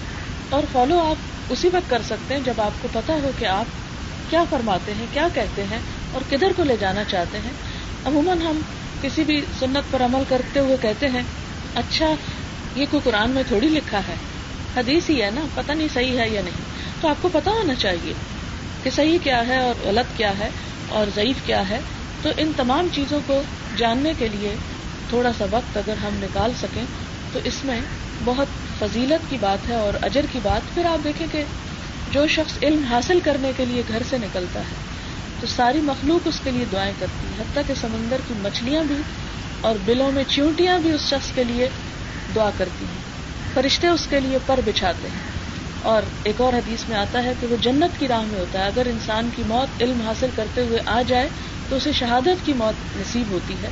اور فالو آپ اسی وقت کر سکتے ہیں جب آپ کو پتا ہو کہ آپ کیا فرماتے ہیں، کیا کہتے ہیں اور کدھر کو لے جانا چاہتے ہیں۔ عموماً ہم کسی بھی سنت پر عمل کرتے ہوئے کہتے ہیں اچھا یہ کوئی قرآن میں تھوڑی لکھا ہے؟ حدیث ہی ہے نا، پتہ نہیں صحیح ہے یا نہیں۔ تو آپ کو پتا ہونا چاہیے کہ صحیح کیا ہے اور غلط کیا ہے اور ضعیف کیا ہے۔ تو ان تمام چیزوں کو جاننے کے لیے تھوڑا سا وقت اگر ہم نکال سکیں، تو اس میں بہت فضیلت کی بات ہے اور اجر کی بات۔ پھر آپ دیکھیں کہ جو شخص علم حاصل کرنے کے لیے گھر سے نکلتا ہے، تو ساری مخلوق اس کے لیے دعائیں کرتی ہے۔ حتیٰ کہ سمندر کی مچھلیاں بھی اور بلوں میں چیونٹیاں بھی اس شخص کے لیے دعا کرتی ہیں۔ فرشتے اس کے لیے پر بچھاتے ہیں۔ اور ایک اور حدیث میں آتا ہے کہ وہ جنت کی راہ میں ہوتا ہے۔ اگر انسان کی موت علم حاصل کرتے ہوئے آ جائے تو اسے شہادت کی موت نصیب ہوتی ہے۔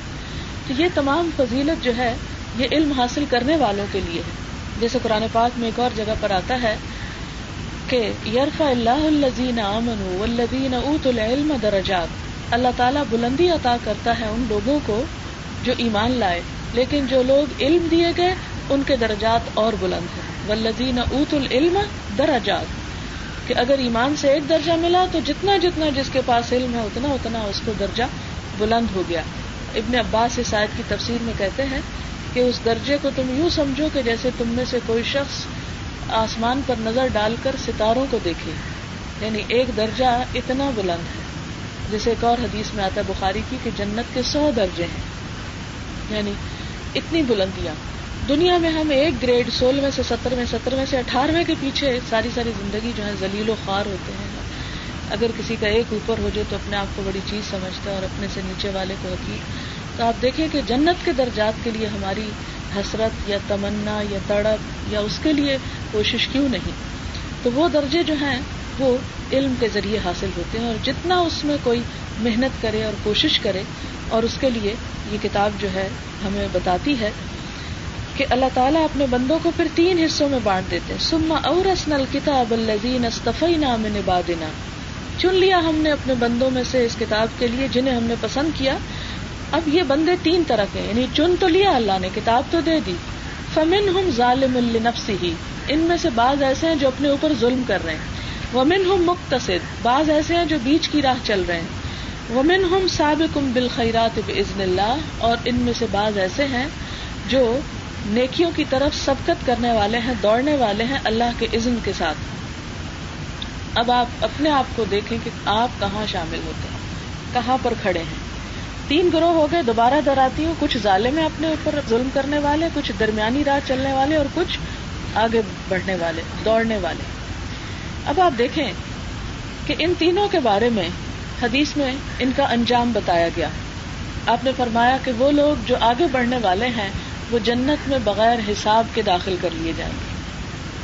تو یہ تمام فضیلت جو ہے، یہ علم حاصل کرنے والوں کے لیے ہے۔ جیسے قرآن پاک میں ایک اور جگہ پر آتا ہے کہ یرفا اللہ الزین امن الدین اوت العلم درجات۔ اللہ تعالیٰ بلندی عطا کرتا ہے ان لوگوں کو جو ایمان لائے، لیکن جو لوگ علم دیے گئے، ان کے درجات اور بلند ہیں۔ ولدین اوت العلم درجات۔ کہ اگر ایمان سے ایک درجہ ملا، تو جتنا جتنا جس کے پاس علم ہے، اتنا اتنا اس کو درجہ بلند ہو گیا۔ ابن عباس سے شاید کی تفسیر میں کہتے ہیں کہ اس درجے کو تم یوں سمجھو کہ جیسے تم میں سے کوئی شخص آسمان پر نظر ڈال کر ستاروں کو دیکھے۔ یعنی ایک درجہ اتنا بلند ہے۔ جیسے ایک اور حدیث میں آتا ہے بخاری کی کہ جنت کے سو درجے ہیں۔ یعنی اتنی بلندیاں. دنیا میں ہم ایک گریڈ سولہویں سے سترویں سترویں سے اٹھارہویں کے پیچھے ساری ساری زندگی جو ہے ذلیل و خوار ہوتے ہیں. اگر کسی کا ایک اوپر ہو جائے تو اپنے آپ کو بڑی چیز سمجھتا ہے اور اپنے سے نیچے والے کو حقیق. تو آپ دیکھیں کہ جنت کے درجات کے لیے ہماری حسرت یا تمنا یا تڑپ یا اس کے لیے کوشش کیوں نہیں؟ تو وہ درجے جو ہیں وہ علم کے ذریعے حاصل ہوتے ہیں اور جتنا اس میں کوئی محنت کرے اور کوشش کرے اور اس کے لیے یہ کتاب جو ہے ہمیں بتاتی ہے کہ اللہ تعالیٰ اپنے بندوں کو پھر تین حصوں میں بانٹ دیتے سما اورسن الکتاب الزین استفی نام نبادنا چن لیا ہم نے اپنے بندوں میں سے اس کتاب کے لیے جنہیں ہم نے پسند کیا۔ اب یہ بندے تین طرح کے یعنی چن تو لیا اللہ نے، کتاب تو دے دی۔ فمن ہم ظالم النفسی ہی ان میں سے بعض ایسے ہیں جو اپنے اوپر ظلم کر رہے ہیں۔ ومن ہم مختصر بعض ایسے ہیں جو بیچ کی راہ چل رہے ہیں۔ ومن ہم سابقم بالخیرات بزن اللہ، اور ان میں سے بعض ایسے ہیں جو نیکیوں کی طرف سبقت کرنے والے ہیں، دوڑنے والے ہیں اللہ کے عزم کے ساتھ۔ اب آپ اپنے آپ کو دیکھیں کہ آپ کہاں شامل ہوتے ہیں، کہاں پر کھڑے ہیں۔ تین گروہ ہو گئے، دوبارہ دہراتی ہوں، کچھ ظالم ہیں اپنے اوپر ظلم کرنے والے، کچھ درمیانی راہ چلنے والے، اور کچھ آگے بڑھنے والے، دوڑنے والے۔ اب آپ دیکھیں کہ ان تینوں کے بارے میں حدیث میں ان کا انجام بتایا گیا۔ آپ نے فرمایا کہ وہ لوگ جو آگے بڑھنے والے ہیں، وہ جنت میں بغیر حساب کے داخل کر لیے جائیں گے۔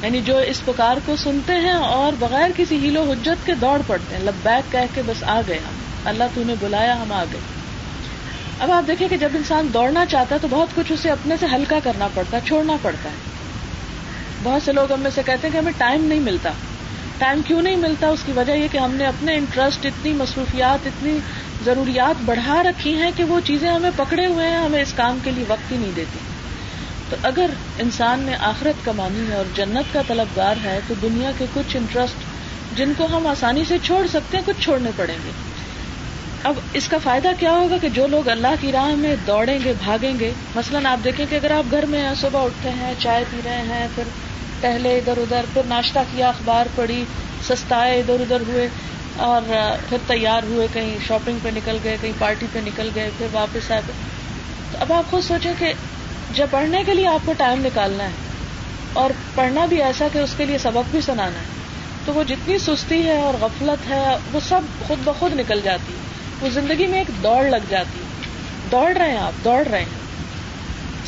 یعنی جو اس پکار کو سنتے ہیں اور بغیر کسی ہیلو حجت کے دوڑ پڑتے ہیں، لبیک کہہ کے بس آ گئے ہم۔ اللہ تو نے بلایا، ہم آ گئے۔ اب آپ دیکھیں کہ جب انسان دوڑنا چاہتا ہے تو بہت کچھ اسے اپنے سے ہلکا کرنا پڑتا ہے، چھوڑنا پڑتا ہے۔ بہت سے لوگ ہم میں سے کہتے ہیں کہ ہمیں ٹائم نہیں ملتا۔ ٹائم کیوں نہیں ملتا؟ اس کی وجہ یہ کہ ہم نے اپنے انٹرسٹ اتنی مصروفیات، اتنی ضروریات بڑھا رکھی ہیں کہ وہ چیزیں ہمیں پکڑے ہوئے ہیں، ہمیں اس کام کے لیے وقت ہی نہیں دیتی۔ تو اگر انسان نے آخرت کمانی ہے اور جنت کا طلبگار ہے، تو دنیا کے کچھ انٹرسٹ جن کو ہم آسانی سے چھوڑ سکتے ہیں، کچھ چھوڑنے پڑیں گے۔ اب اس کا فائدہ کیا ہوگا کہ جو لوگ اللہ کی راہ میں دوڑیں گے، بھاگیں گے، مثلاً آپ دیکھیں کہ اگر آپ گھر میں ہیں، صبح اٹھتے ہیں، چائے پی رہے ہیں، پھر پہلے ادھر ادھر، پھر ناشتہ کیا، اخبار پڑھی، سستائے ادھر ادھر ہوئے، اور پھر تیار ہوئے، کہیں شاپنگ پہ نکل گئے، کہیں پارٹی پہ نکل گئے، پھر واپس آئے۔ تو اب آپ خود سوچیں کہ جب پڑھنے کے لیے آپ کو ٹائم نکالنا ہے، اور پڑھنا بھی ایسا کہ اس کے لیے سبق بھی سنانا ہے، تو وہ جتنی سستی ہے اور غفلت ہے، وہ سب خود بخود نکل جاتی ہے۔ وہ زندگی میں ایک دوڑ لگ جاتی ہے۔ دوڑ رہے ہیں آپ، دوڑ رہے ہیں۔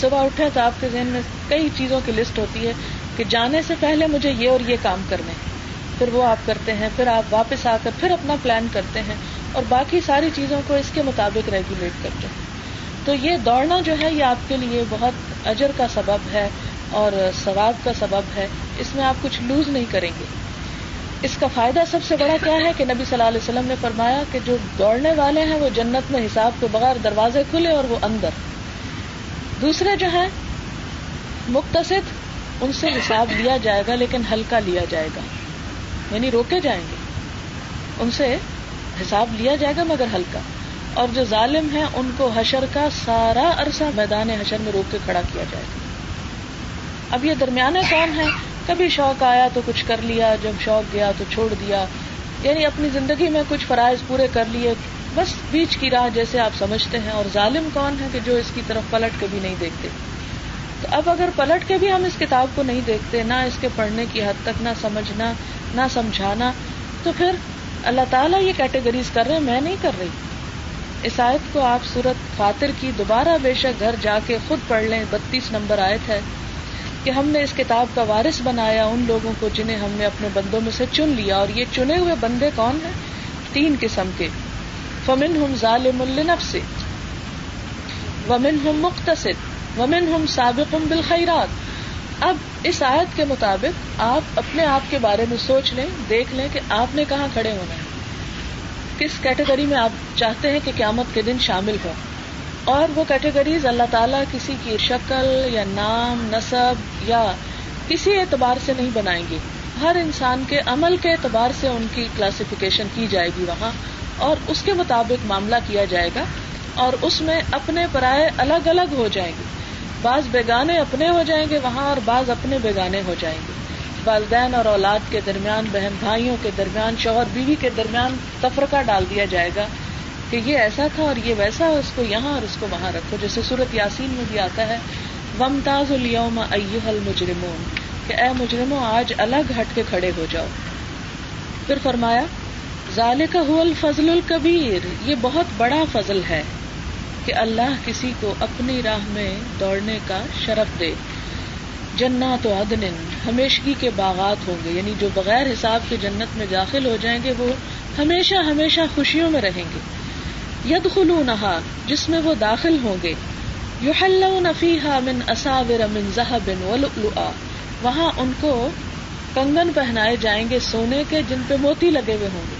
صبح اٹھے تو آپ کے ذہن میں کئی چیزوں کی لسٹ ہوتی ہے۔ کہ جانے سے پہلے مجھے یہ اور یہ کام کرنے ہیں۔ پھر وہ آپ کرتے ہیں، پھر آپ واپس آ کر پھر اپنا پلان کرتے ہیں اور باقی ساری چیزوں کو اس کے مطابق ریگولیٹ کرتے ہیں۔ تو یہ دوڑنا جو ہے، یہ آپ کے لیے بہت اجر کا سبب ہے اور ثواب کا سبب ہے۔ اس میں آپ کچھ لوز نہیں کریں گے۔ اس کا فائدہ سب سے بڑا کیا ہے کہ نبی صلی اللہ علیہ وسلم نے فرمایا کہ جو دوڑنے والے ہیں، وہ جنت میں حساب کے بغیر دروازے کھلے اور وہ اندر۔ دوسرے جو ہے مختصر ان سے حساب لیا جائے گا لیکن ہلکا لیا جائے گا۔ یعنی روکے جائیں گے۔ ان سے حساب لیا جائے گا مگر ہلکا۔ اور جو ظالم ہیں، ان کو حشر کا سارا عرصہ میدان حشر میں روک کے کھڑا کیا جائے گا۔ اب یہ درمیانے کون ہے۔ کبھی شوق آیا تو کچھ کر لیا، جب شوق گیا تو چھوڑ دیا۔ یعنی اپنی زندگی میں کچھ فرائض پورے کر لیے۔ بس بیچ کی راہ جیسے آپ سمجھتے ہیں۔ اور ظالم کون ہے کہ جو اس کی طرف پلٹ کبھی نہیں دیکھتے؟ تو اب اگر پلٹ کے بھی ہم اس کتاب کو نہیں دیکھتے، نہ اس کے پڑھنے کی حد تک، نہ سمجھنا، نہ سمجھانا، تو پھر اللہ تعالیٰ یہ کیٹیگریز کر رہے ہیں، میں نہیں کر رہی۔ اس آیت کو آپ صورت فاتر کی دوبارہ بے شک گھر جا کے خود پڑھ لیں، بتیس نمبر آیت ہے کہ ہم نے اس کتاب کا وارث بنایا، ان لوگوں کو جنہیں ہم نے اپنے بندوں میں سے چن لیا۔ اور یہ چنے ہوئے بندے کون ہیں؟ تین قسم کے۔ فمن ہم ظالم النف سے ومن ہم مختصر ومن ہم سابق بالخیرات اب اس آیت کے مطابق آپ اپنے آپ کے بارے میں سوچ لیں، دیکھ لیں کہ آپ نے کہاں کھڑے ہونا ہے۔ کس کیٹیگری میں آپ چاہتے ہیں کہ قیامت کے دن شامل ہو؟ اور وہ کیٹیگریز اللہ تعالیٰ کسی کی شکل یا نام نصب یا کسی اعتبار سے نہیں بنائیں گے۔ ہر انسان کے عمل کے اعتبار سے ان کی کلاسیفیکیشن کی جائے گی وہاں اور اس کے مطابق معاملہ کیا جائے گا۔ اور اس میں اپنے پرائے الگ الگ ہو جائیں گے۔ بعض بیگانے اپنے ہو جائیں گے وہاں اور بعض اپنے بیگانے ہو جائیں گے۔ والدین اور اولاد کے درمیان، بہن بھائیوں کے درمیان، شوہر بیوی کے درمیان تفرقہ ڈال دیا جائے گا کہ یہ ایسا تھا اور یہ ویسا اس کو یہاں اور اس کو وہاں رکھو۔ جیسے صورت یاسین میں بھی آتا ہے ومتاز الوم ایل مجرمون کہ اے مجرموں آج الگ ہٹ کے کھڑے ہو جاؤ۔ پھر فرمایا ظال کا الفضل الکبیر یہ بہت بڑا فضل ہے۔ کہ اللہ کسی کو اپنی راہ میں دوڑنے کا شرف دے۔ جنات و عدن ہمیشگی کے باغات ہوں گے یعنی جو بغیر حساب کے جنت میں داخل ہو جائیں گے، وہ ہمیشہ ہمیشہ خوشیوں میں رہیں گے۔ ید خلو جس میں وہ داخل ہوں گے۔ یو نفیحا من اصاور من ذهب ولؤلؤا وہاں ان کو کنگن پہنائے جائیں گے، سونے کے، جن پہ موتی لگے ہوئے ہوں گے۔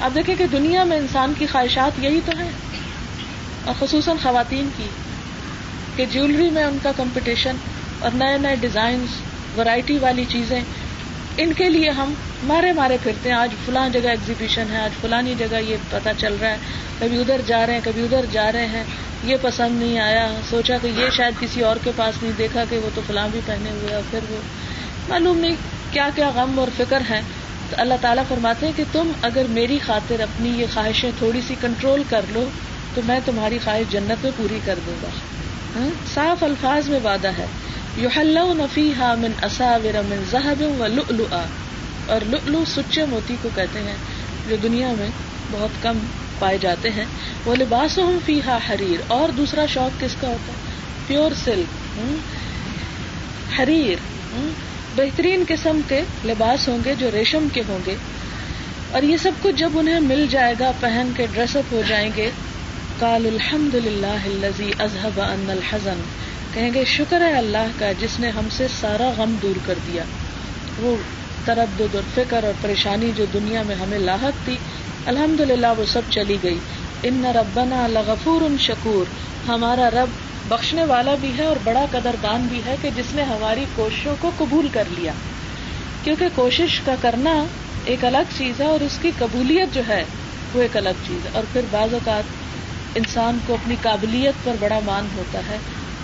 اب دیکھیں کہ دنیا میں انسان کی خواہشات یہی تو ہیں۔ اور خصوصاً خواتین کی، کہ جیولری میں ان کا کمپٹیشن اور نئے نئے ڈیزائنس ورائٹی والی چیزیں، ان کے لیے ہم مارے مارے پھرتے ہیں۔ آج فلاں جگہ ایگزیبیشن ہے، آج فلانی جگہ یہ پتا چل رہا ہے۔ کبھی ادھر جا رہے ہیں، کبھی ادھر جا رہے ہیں۔ یہ پسند نہیں آیا۔ سوچا کہ یہ شاید کسی اور کے پاس نہیں، دیکھا کہ وہ تو فلاں بھی پہنے ہوئے اور پھر وہ۔ معلوم نہیں کیا کیا غم اور فکر ہے۔ تو اللہ تعالیٰ فرماتے ہیں کہ تم اگر میری خاطر اپنی یہ خواہشیں تھوڑی سی کنٹرول کر لو تو میں تمہاری خواہش جنت میں پوری کر دوں گا۔ ہاں؟ صاف الفاظ میں وعدہ ہے۔ فيها من اساور من ذهب ولؤلؤا اور لؤلؤ سچے موتی کو کہتے ہیں، جو دنیا میں بہت کم پائے جاتے ہیں۔ وہ لباس فیحا حریر۔ اور دوسرا شوق کس کا ہوتا ہے؟ Pure silk. ہاں؟ حریر۔ ہاں؟ بہترین قسم کے لباس ہوں گے جو ریشم کے ہوں گے۔ اور یہ سب کچھ جب انہیں مل جائے گا، پہن کے ڈریس اپ ہو جائیں گے کال الحمد للہ اذهب ان الحزن۔ کہیں گے، شکر ہے اللہ کا جس نے ہم سے سارا غم دور کر دیا۔ وہ تردد اور فکر اور پریشانی جو دنیا میں ہمیں لاحق تھی الحمد للہ وہ سب چلی گئی۔ ان ربنا لغفور شکور۔ ہمارا رب بخشنے والا بھی ہے اور بڑا قدر دان بھی ہے کہ جس نے ہماری کوششوں کو قبول کر لیا۔ کیونکہ کوشش کا کرنا ایک الگ چیز ہے اور اس کی قبولیت جو ہے وہ ایک الگ چیز ہے۔ اور پھر بعض اوقات انسان کو اپنی قابلیت پر بڑا مان ہوتا ہے۔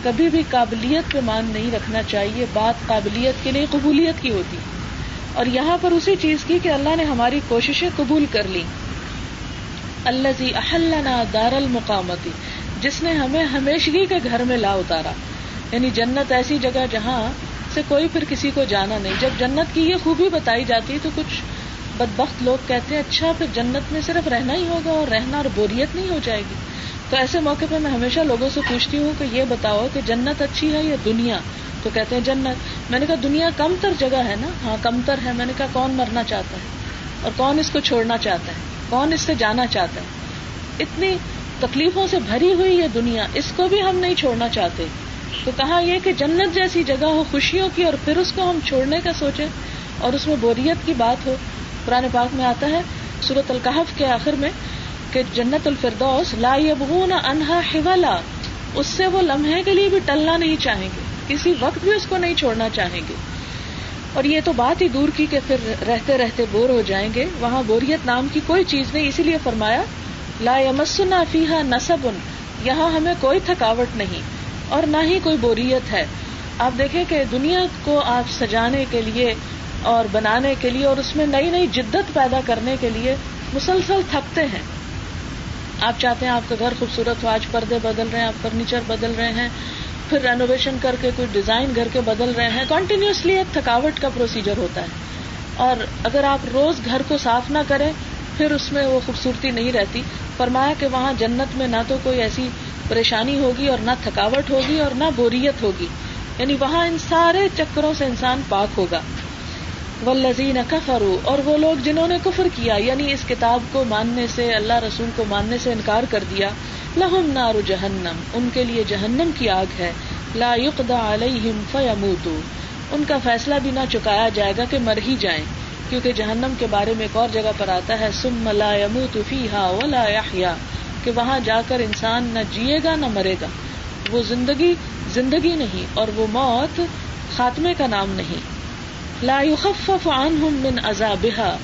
کبھی بھی قابلیت پہ مان نہیں رکھنا چاہیے، بات قابلیت کے لیے قبولیت کی ہوتی۔ اور یہاں پر اسی چیز کی کہ اللہ نے ہماری کوششیں قبول کر لی اللہ جی اہلنا دار المقامتی جس نے ہمیں ہمیشگی کے گھر میں لا اتارا۔ یعنی جنت ایسی جگہ جہاں سے کوئی پھر کسی کو جانا نہیں۔ جب جنت کی یہ خوبی بتائی جاتی تو کچھ بدبخت لوگ کہتے ہیں اچھا پھر جنت میں صرف رہنا ہی ہوگا اور رہنا اور بوریت نہیں ہو جائے گی۔ تو ایسے موقع پہ میں ہمیشہ لوگوں سے پوچھتی ہوں کہ یہ بتاؤ کہ جنت اچھی ہے یا دنیا؟ تو کہتے ہیں، جنت۔ میں نے کہا، دنیا کم تر جگہ ہے نا؟ ہاں کم تر ہے۔ میں نے کہا، کون مرنا چاہتا ہے؟ اور کون اس کو چھوڑنا چاہتا ہے؟ کون اس سے جانا چاہتا ہے؟ اتنی تکلیفوں سے بھری ہوئی یہ دنیا، اس کو بھی ہم نہیں چھوڑنا چاہتے۔ تو کہا یہ کہ جنت جیسی جگہ ہو، خوشیوں کی، اور پھر اس کو ہم چھوڑنے کا سوچیں اور اس میں بوریت کی بات ہو۔ پرانے پاک میں آتا ہے سورت القحف کے آخر میں کہ جنت الفردوس لا یبغون انہا حولا۔ اس سے وہ لمحے کے لیے بھی ٹلنا نہیں چاہیں گے، کسی وقت بھی اس کو نہیں چھوڑنا چاہیں گے۔ اور یہ تو بات ہی دور کی کہ پھر رہتے رہتے بور ہو جائیں گے، وہاں بوریت نام کی کوئی چیز نہیں، اسی لیے فرمایا، لا یمسنا فیحا نصب یہاں ہمیں کوئی تھکاوٹ نہیں، اور نہ ہی کوئی بوریت ہے۔ آپ دیکھیں کہ دنیا کو آپ سجانے کے لیے اور بنانے کے لیے اور اس میں نئی نئی جدت پیدا کرنے کے لیے مسلسل تھکتے ہیں۔ آپ چاہتے ہیں آپ کا گھر خوبصورت ہو، آج پردے بدل رہے ہیں، آپ فرنیچر بدل رہے ہیں، پھر رینوویشن کر کے کوئی ڈیزائن گھر کے بدل رہے ہیں۔ کنٹینیوسلی ایک تھکاوٹ کا پروسیجر ہوتا ہے۔ اور اگر آپ روز گھر کو صاف نہ کریں، پھر اس میں وہ خوبصورتی نہیں رہتی۔ فرمایا کہ وہاں جنت میں نہ تو کوئی ایسی پریشانی ہوگی اور نہ تھکاوٹ ہوگی اور نہ بوریت ہوگی۔ یعنی وہاں ان سارے چکروں سے انسان پاک ہوگا۔ و لذین کفرو اور وہ لوگ جنہوں نے کفر کیا یعنی اس کتاب کو ماننے سے، اللہ رسول کو ماننے سے انکار کر دیا، لہم نار جہنم، ان کے لیے جہنم کی آگ ہے، لا يقضى علیہم فیموتو ان کا فیصلہ بھی نہ چکایا جائے گا کہ مر ہی جائیں، کیونکہ جہنم کے بارے میں ایک اور جگہ پر آتا ہے سم لا يموت فيها ولا يحيا کہ وہاں جا کر انسان نہ جیے گا نہ مرے گا، وہ زندگی زندگی نہیں، اور وہ موت خاتمے کا نام نہیں۔ لا يخفف عنهم من عذابها۔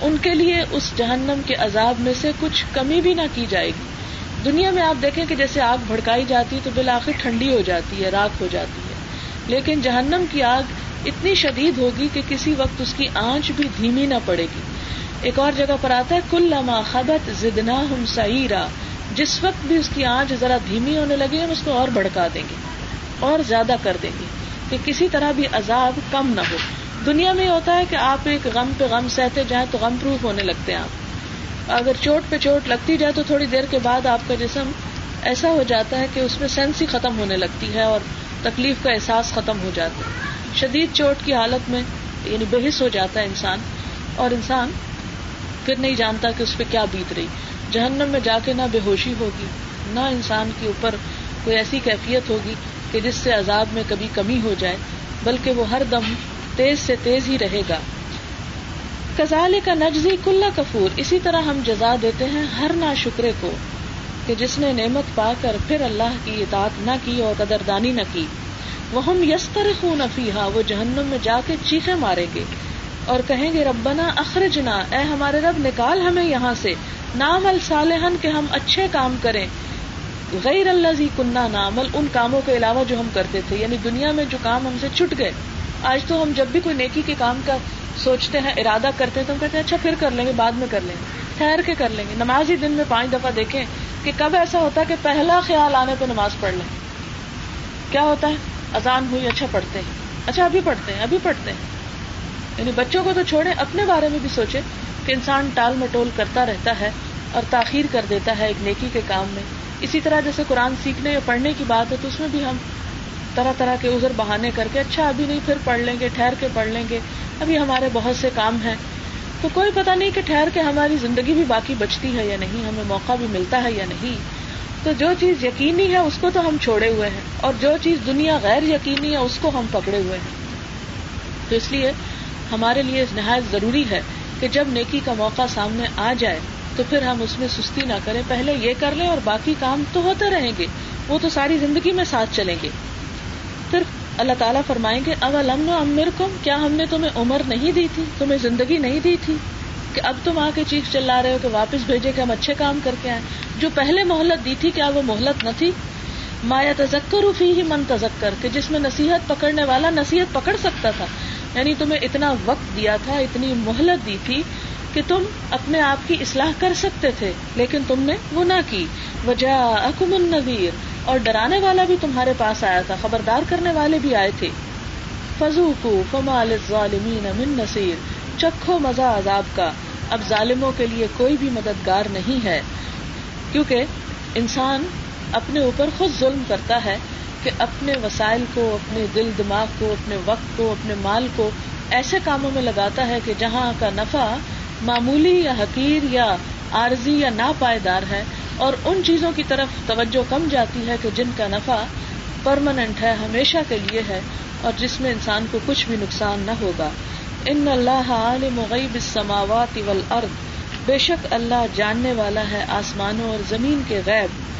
ان کے لیے اس جہنم کے عذاب میں سے کچھ کمی بھی نہ کی جائے گی۔ دنیا میں آپ دیکھیں کہ جیسے آگ بھڑکائی جاتی ہے تو بالآخر ٹھنڈی ہو جاتی ہے راک ہو جاتی ہے۔ لیکن جہنم کی آگ اتنی شدید ہوگی کہ کسی وقت اس کی آنچ بھی دھیمی نہ پڑے گی۔ ایک اور جگہ پر آتا ہے کل لما خبت زدنا ہم سعیرا۔ جس وقت بھی اس کی آنچ ذرا دھیمی ہونے لگے، ہم اس کو اور بڑکا دیں گے، اور زیادہ کر دیں گے کہ کسی طرح بھی عذاب کم نہ ہو۔ دنیا میں ہوتا ہے کہ آپ ایک غم پہ غم سہتے جائیں تو غم پروف ہونے لگتے ہیں آپ۔ اگر چوٹ پہ چوٹ لگتی جائے تو تھوڑی دیر کے بعد آپ کا جسم ایسا ہو جاتا ہے کہ اس میں سینس ہی ختم ہونے لگتی ہے اور تکلیف کا احساس ختم ہو جاتا ہے۔ شدید چوٹ کی حالت میں یعنی بحث ہو جاتا ہے انسان اور انسان پھر نہیں جانتا کہ اس پہ کیا بیت رہی۔ جہنم میں جا کے نہ بے ہوشی ہوگی، نہ انسان کے اوپر کوئی ایسی کیفیت ہوگی کہ جس سے عذاب میں کبھی کمی ہو جائے، بلکہ وہ ہر دم تیز سے تیز ہی رہے گا۔ کزال کا نجزی کلّا کفور۔ اسی طرح ہم جزا دیتے ہیں ہر نا شکرے کو کہ جس نے نعمت پا کر پھر اللہ کی اطاعت نہ کی اور قدردانی نہ کی۔ وہ ہم یستر خون وہ جہنم میں جا کے چیخے ماریں گے اور کہیں گے، ربنا اخرجنا۔ اے ہمارے رب، نکال ہمیں یہاں سے۔ نام الصالحن کہ ہم اچھے کام کریں۔ غیر اللہ زی کنہ نامل ان کاموں کے علاوہ جو ہم کرتے تھے یعنی دنیا میں جو کام ہم سے چھٹ گئے۔ آج تو ہم جب بھی کوئی نیکی کے کام کا سوچتے ہیں، ارادہ کرتے ہیں تو ہم کہتے ہیں اچھا پھر کر لیں گے، بعد میں کر لیں گے۔ ٹھہر کے کر لیں گے۔ نماز ہی دن میں پانچ دفعہ دیکھیں کہ کب ایسا ہوتا ہے کہ پہلا خیال آنے پہ نماز پڑھ لیں۔ کیا ہوتا ہے؟ اذان ہوئی اچھا پڑھتے ہیں۔ اچھا ابھی پڑھتے ہیں، ابھی پڑھتے ہیں۔ یعنی بچوں کو تو چھوڑے اپنے بارے میں بھی سوچے کہ انسان ٹال مٹول کرتا رہتا ہے اور تاخیر کر دیتا ہے ایک نیکی کے کام میں۔ اسی طرح جیسے قرآن سیکھنے یا پڑھنے کی بات ہے تو اس میں بھی ہم طرح طرح کے ازر بہانے کر کے اچھا ابھی نہیں، پھر پڑھ لیں گے، ٹھہر کے پڑھ لیں گے۔ ابھی ہمارے بہت سے کام ہیں۔ تو کوئی پتا نہیں کہ ٹھہر کے ہماری زندگی بھی باقی بچتی ہے یا نہیں، ہمیں موقع بھی ملتا ہے یا نہیں۔ تو جو چیز یقینی ہے، اس کو تو ہم چھوڑے ہوئے ہیں۔ اور جو چیز دنیا غیر یقینی ہے، اس کو ہم پکڑے ہوئے ہیں۔ تو اس لیے ہمارے لیے نہایت ضروری ہے کہ جب نیکی کا موقع سامنے آ جائے، تو پھر ہم اس میں سستی نہ کریں۔ پہلے یہ کر لیں اور باقی کام تو ہوتے رہیں گے۔ وہ تو ساری زندگی میں ساتھ چلیں گے۔ پھر اللہ تعالیٰ فرمائیں گے اب علم عمر کو کیا ہم نے تمہیں عمر نہیں دی تھی، تمہیں زندگی نہیں دی تھی کہ اب تم آ کے چیخ چلا رہے ہو کہ واپس بھیجے کہ ہم اچھے کام کر کے آئے؟ جو پہلے مہلت دی تھی، کیا وہ مہلت نہ تھی؟ مایا تذکر فی ہی من تذکر کہ جس میں نصیحت پکڑنے والا نصیحت پکڑ سکتا تھا۔ یعنی تمہیں اتنا وقت دیا تھا، اتنی مہلت دی تھی کہ تم اپنے آپ کی اصلاح کر سکتے تھے، لیکن تم نے وہ نہ کی۔ وجہ اکم النویر اور ڈرانے والا بھی تمہارے پاس آیا تھا، خبردار کرنے والے بھی آئے تھے۔ فضو کو فمال ظالمین من نصیر چکھو مزہ عذاب کا۔ اب ظالموں کے لیے کوئی بھی مددگار نہیں ہے، کیونکہ انسان اپنے اوپر خود ظلم کرتا ہے کہ اپنے وسائل کو، اپنے دل، دماغ کو، اپنے وقت کو، اپنے مال کو ایسے کاموں میں لگاتا ہے کہ جہاں کا نفع معمولی یا حقیر یا عارضی یا ناپائیدار ہے اور ان چیزوں کی طرف توجہ کم جاتی ہے کہ جن کا نفع پرماننٹ ہے، ہمیشہ کے لیے ہے اور جس میں انسان کو کچھ بھی نقصان نہ ہوگا۔ ان اللہ عالم غیب السماوات والارض، بے شک اللہ جاننے والا ہے آسمانوں اور زمین کے غیب۔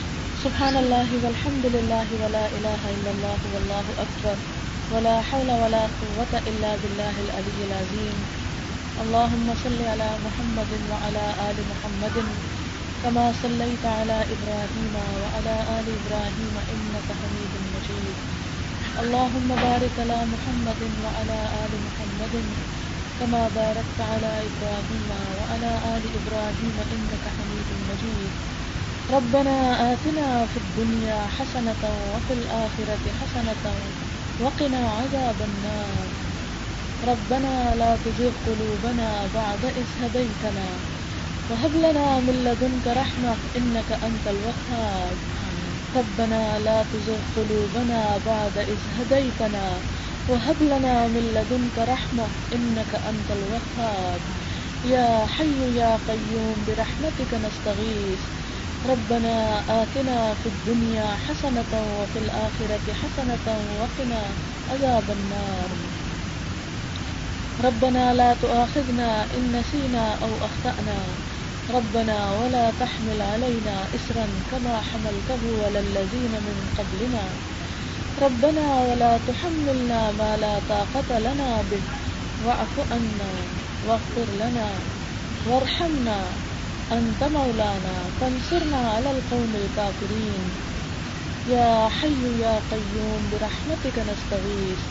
الحمد سبحان اللہ والحمد للہ ولا الہ الا اللہ واللہ اکبر ولا حول ولا قوة إلا بالله العلي العظيم اللهم صل على محمد وعلى آل محمد كما صليت على إبراهيم وعلى آل إبراهيم إنك حميد مجيد اللهم بارك على محمد وعلى آل محمد كما باركت على إبراهيم وعلى آل إبراهيم إنك حميد مجيد ربنا آتنا في الدنيا حسنة وفي الآخرة حسنة وقنا عذاب النار. ربنا لا تزغ قلوبنا بعد إذ هديتنا وهب لنا من لدنك رحمة إنك أنت الوهاب. ربنا لا تزغ قلوبنا بعد إذ هديتنا وهب لنا من لدنك رحمة إنك أنت الوهاب. يا حي يا قيوم برحمتك نستغيث. ربنا آتنا في الدنيا حسنة وفي الآخرة حسنة وقنا عذاب النار. ربنا لا تؤاخذنا إن نسينا أو أخطأنا. ربنا ولا تحمل علينا إسرا كما حملته على الذين من قبلنا. ربنا ولا تحملنا ما لا طاقة لنا به. واعف عنا واغفر لنا وارحمنا. أنت مولانا، فانصرنا على القوم الكافرين. يا حي يا قيوم، برحمتك نستغيث.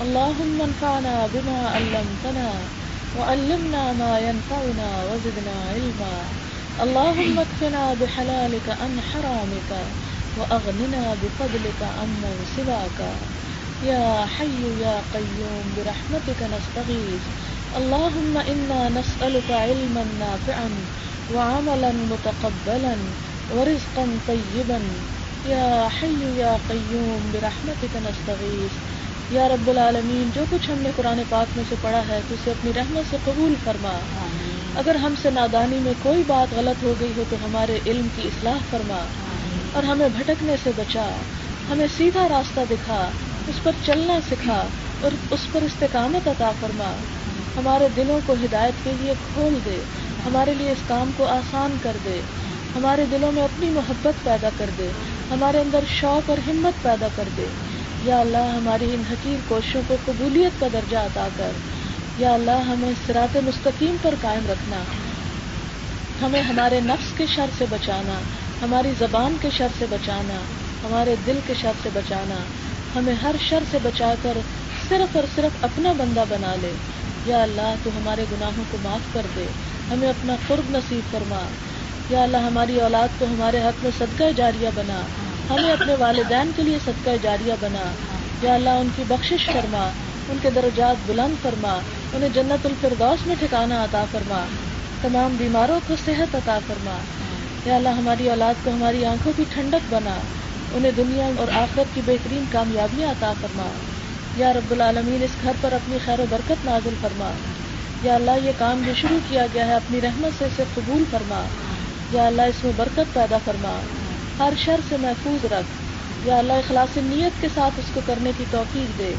اللهم انفعنا بما علمتنا، وعلمنا ما ينفعنا، وزدنا علما. اللهم اكفنا بحلالك عن حرامك، وأغننا بفضلك عمن سواك يا حي يا قيوم، برحمتك نستغيث. اللهم إنا نسألك علما نافعا وعملا متقبلا ورزقا طيبا. يا حي يا قيوم برحمتك نستغيث. یا رب العالمین جو کچھ ہم نے قرآن پاک میں سے پڑھا ہے تو اسے اپنی رحمت سے قبول فرما۔ اگر ہم سے نادانی میں کوئی بات غلط ہو گئی ہو تو ہمارے علم کی اصلاح فرما اور ہمیں بھٹکنے سے بچا۔ ہمیں سیدھا راستہ دکھا اس پر چلنا سکھا اور اس پر استقامت عطا فرما۔ ہمارے دلوں کو ہدایت کے لیے کھول دے، ہمارے لیے اس کام کو آسان کر دے۔ ہمارے دلوں میں اپنی محبت پیدا کر دے، ہمارے اندر شوق اور ہمت پیدا کر دے۔ یا اللہ، ہماری ان حقیر کوششوں کو قبولیت کا درجہ عطا کر۔ یا اللہ، ہمیں سرات مستقیم پر قائم رکھنا۔ ہمیں ہمارے نفس کے شر سے بچانا، ہماری زبان کے شر سے بچانا، ہمارے دل کے شر سے بچانا۔ ہمیں ہر شر سے بچا کر صرف اور صرف اپنا بندہ بنا لے۔ یا اللہ تو ہمارے گناہوں کو معاف کر دے، ہمیں اپنا قرب نصیب فرما۔ یا اللہ، ہماری اولاد کو ہمارے حق میں صدقہ جاریہ بنا۔ ہمیں اپنے والدین کے لیے صدقہ جاریہ بنا۔ یا اللہ، ان کی بخشش فرما، ان کے درجات بلند فرما۔ انہیں جنت الفردوس میں ٹھکانا عطا فرما۔ تمام بیماروں کو صحت عطا فرما۔ یا اللہ، ہماری اولاد کو ہماری آنکھوں کی ٹھنڈک بنا۔ انہیں دنیا اور آخرت کی بہترین کامیابیاں عطا فرما۔ یا رب العالمین، اس گھر پر اپنی خیر و برکت نازل فرما۔ یا اللہ، یہ کام جو شروع کیا گیا ہے، اپنی رحمت سے اسے قبول فرما۔ یا اللہ، اس میں برکت پیدا فرما۔ ہر شر سے محفوظ رکھ۔ یا اللہ، اخلاص نیت کے ساتھ اس کو کرنے کی توفیق دے۔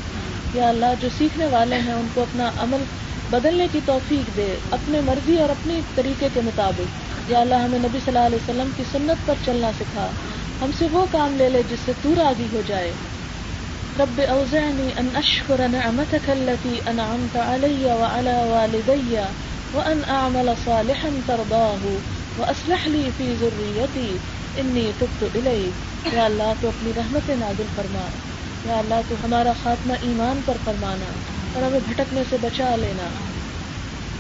یا اللہ، جو سیکھنے والے ہیں، ان کو اپنا عمل بدلنے کی توفیق دے، اپنے مرضی اور اپنی طریقے کے مطابق۔ یا اللہ، ہمیں نبی صلی اللہ علیہ وسلم کی سنت پر چلنا سکھا۔ ہم سے وہ کام لے لے جس سے تو راضی ہو جائے۔ رب اوزعني ان اشكر نعمتك التي انعمت علي وعلى والدي وان اعمل صالحا ترضاه واصلح لي في ذريتي انی تب تو یا اللہ تو اپنی رحمت نازل فرما. یا اللہ تو ہمارا خاتمہ ایمان پر فرمانا اور ہمیں بھٹکنے سے بچا لینا.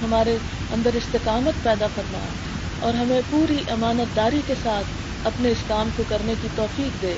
ہمارے اندر استقامت پیدا فرما اور ہمیں پوری امانت داری کے ساتھ اپنے اس کام کو کرنے کی توفیق دے.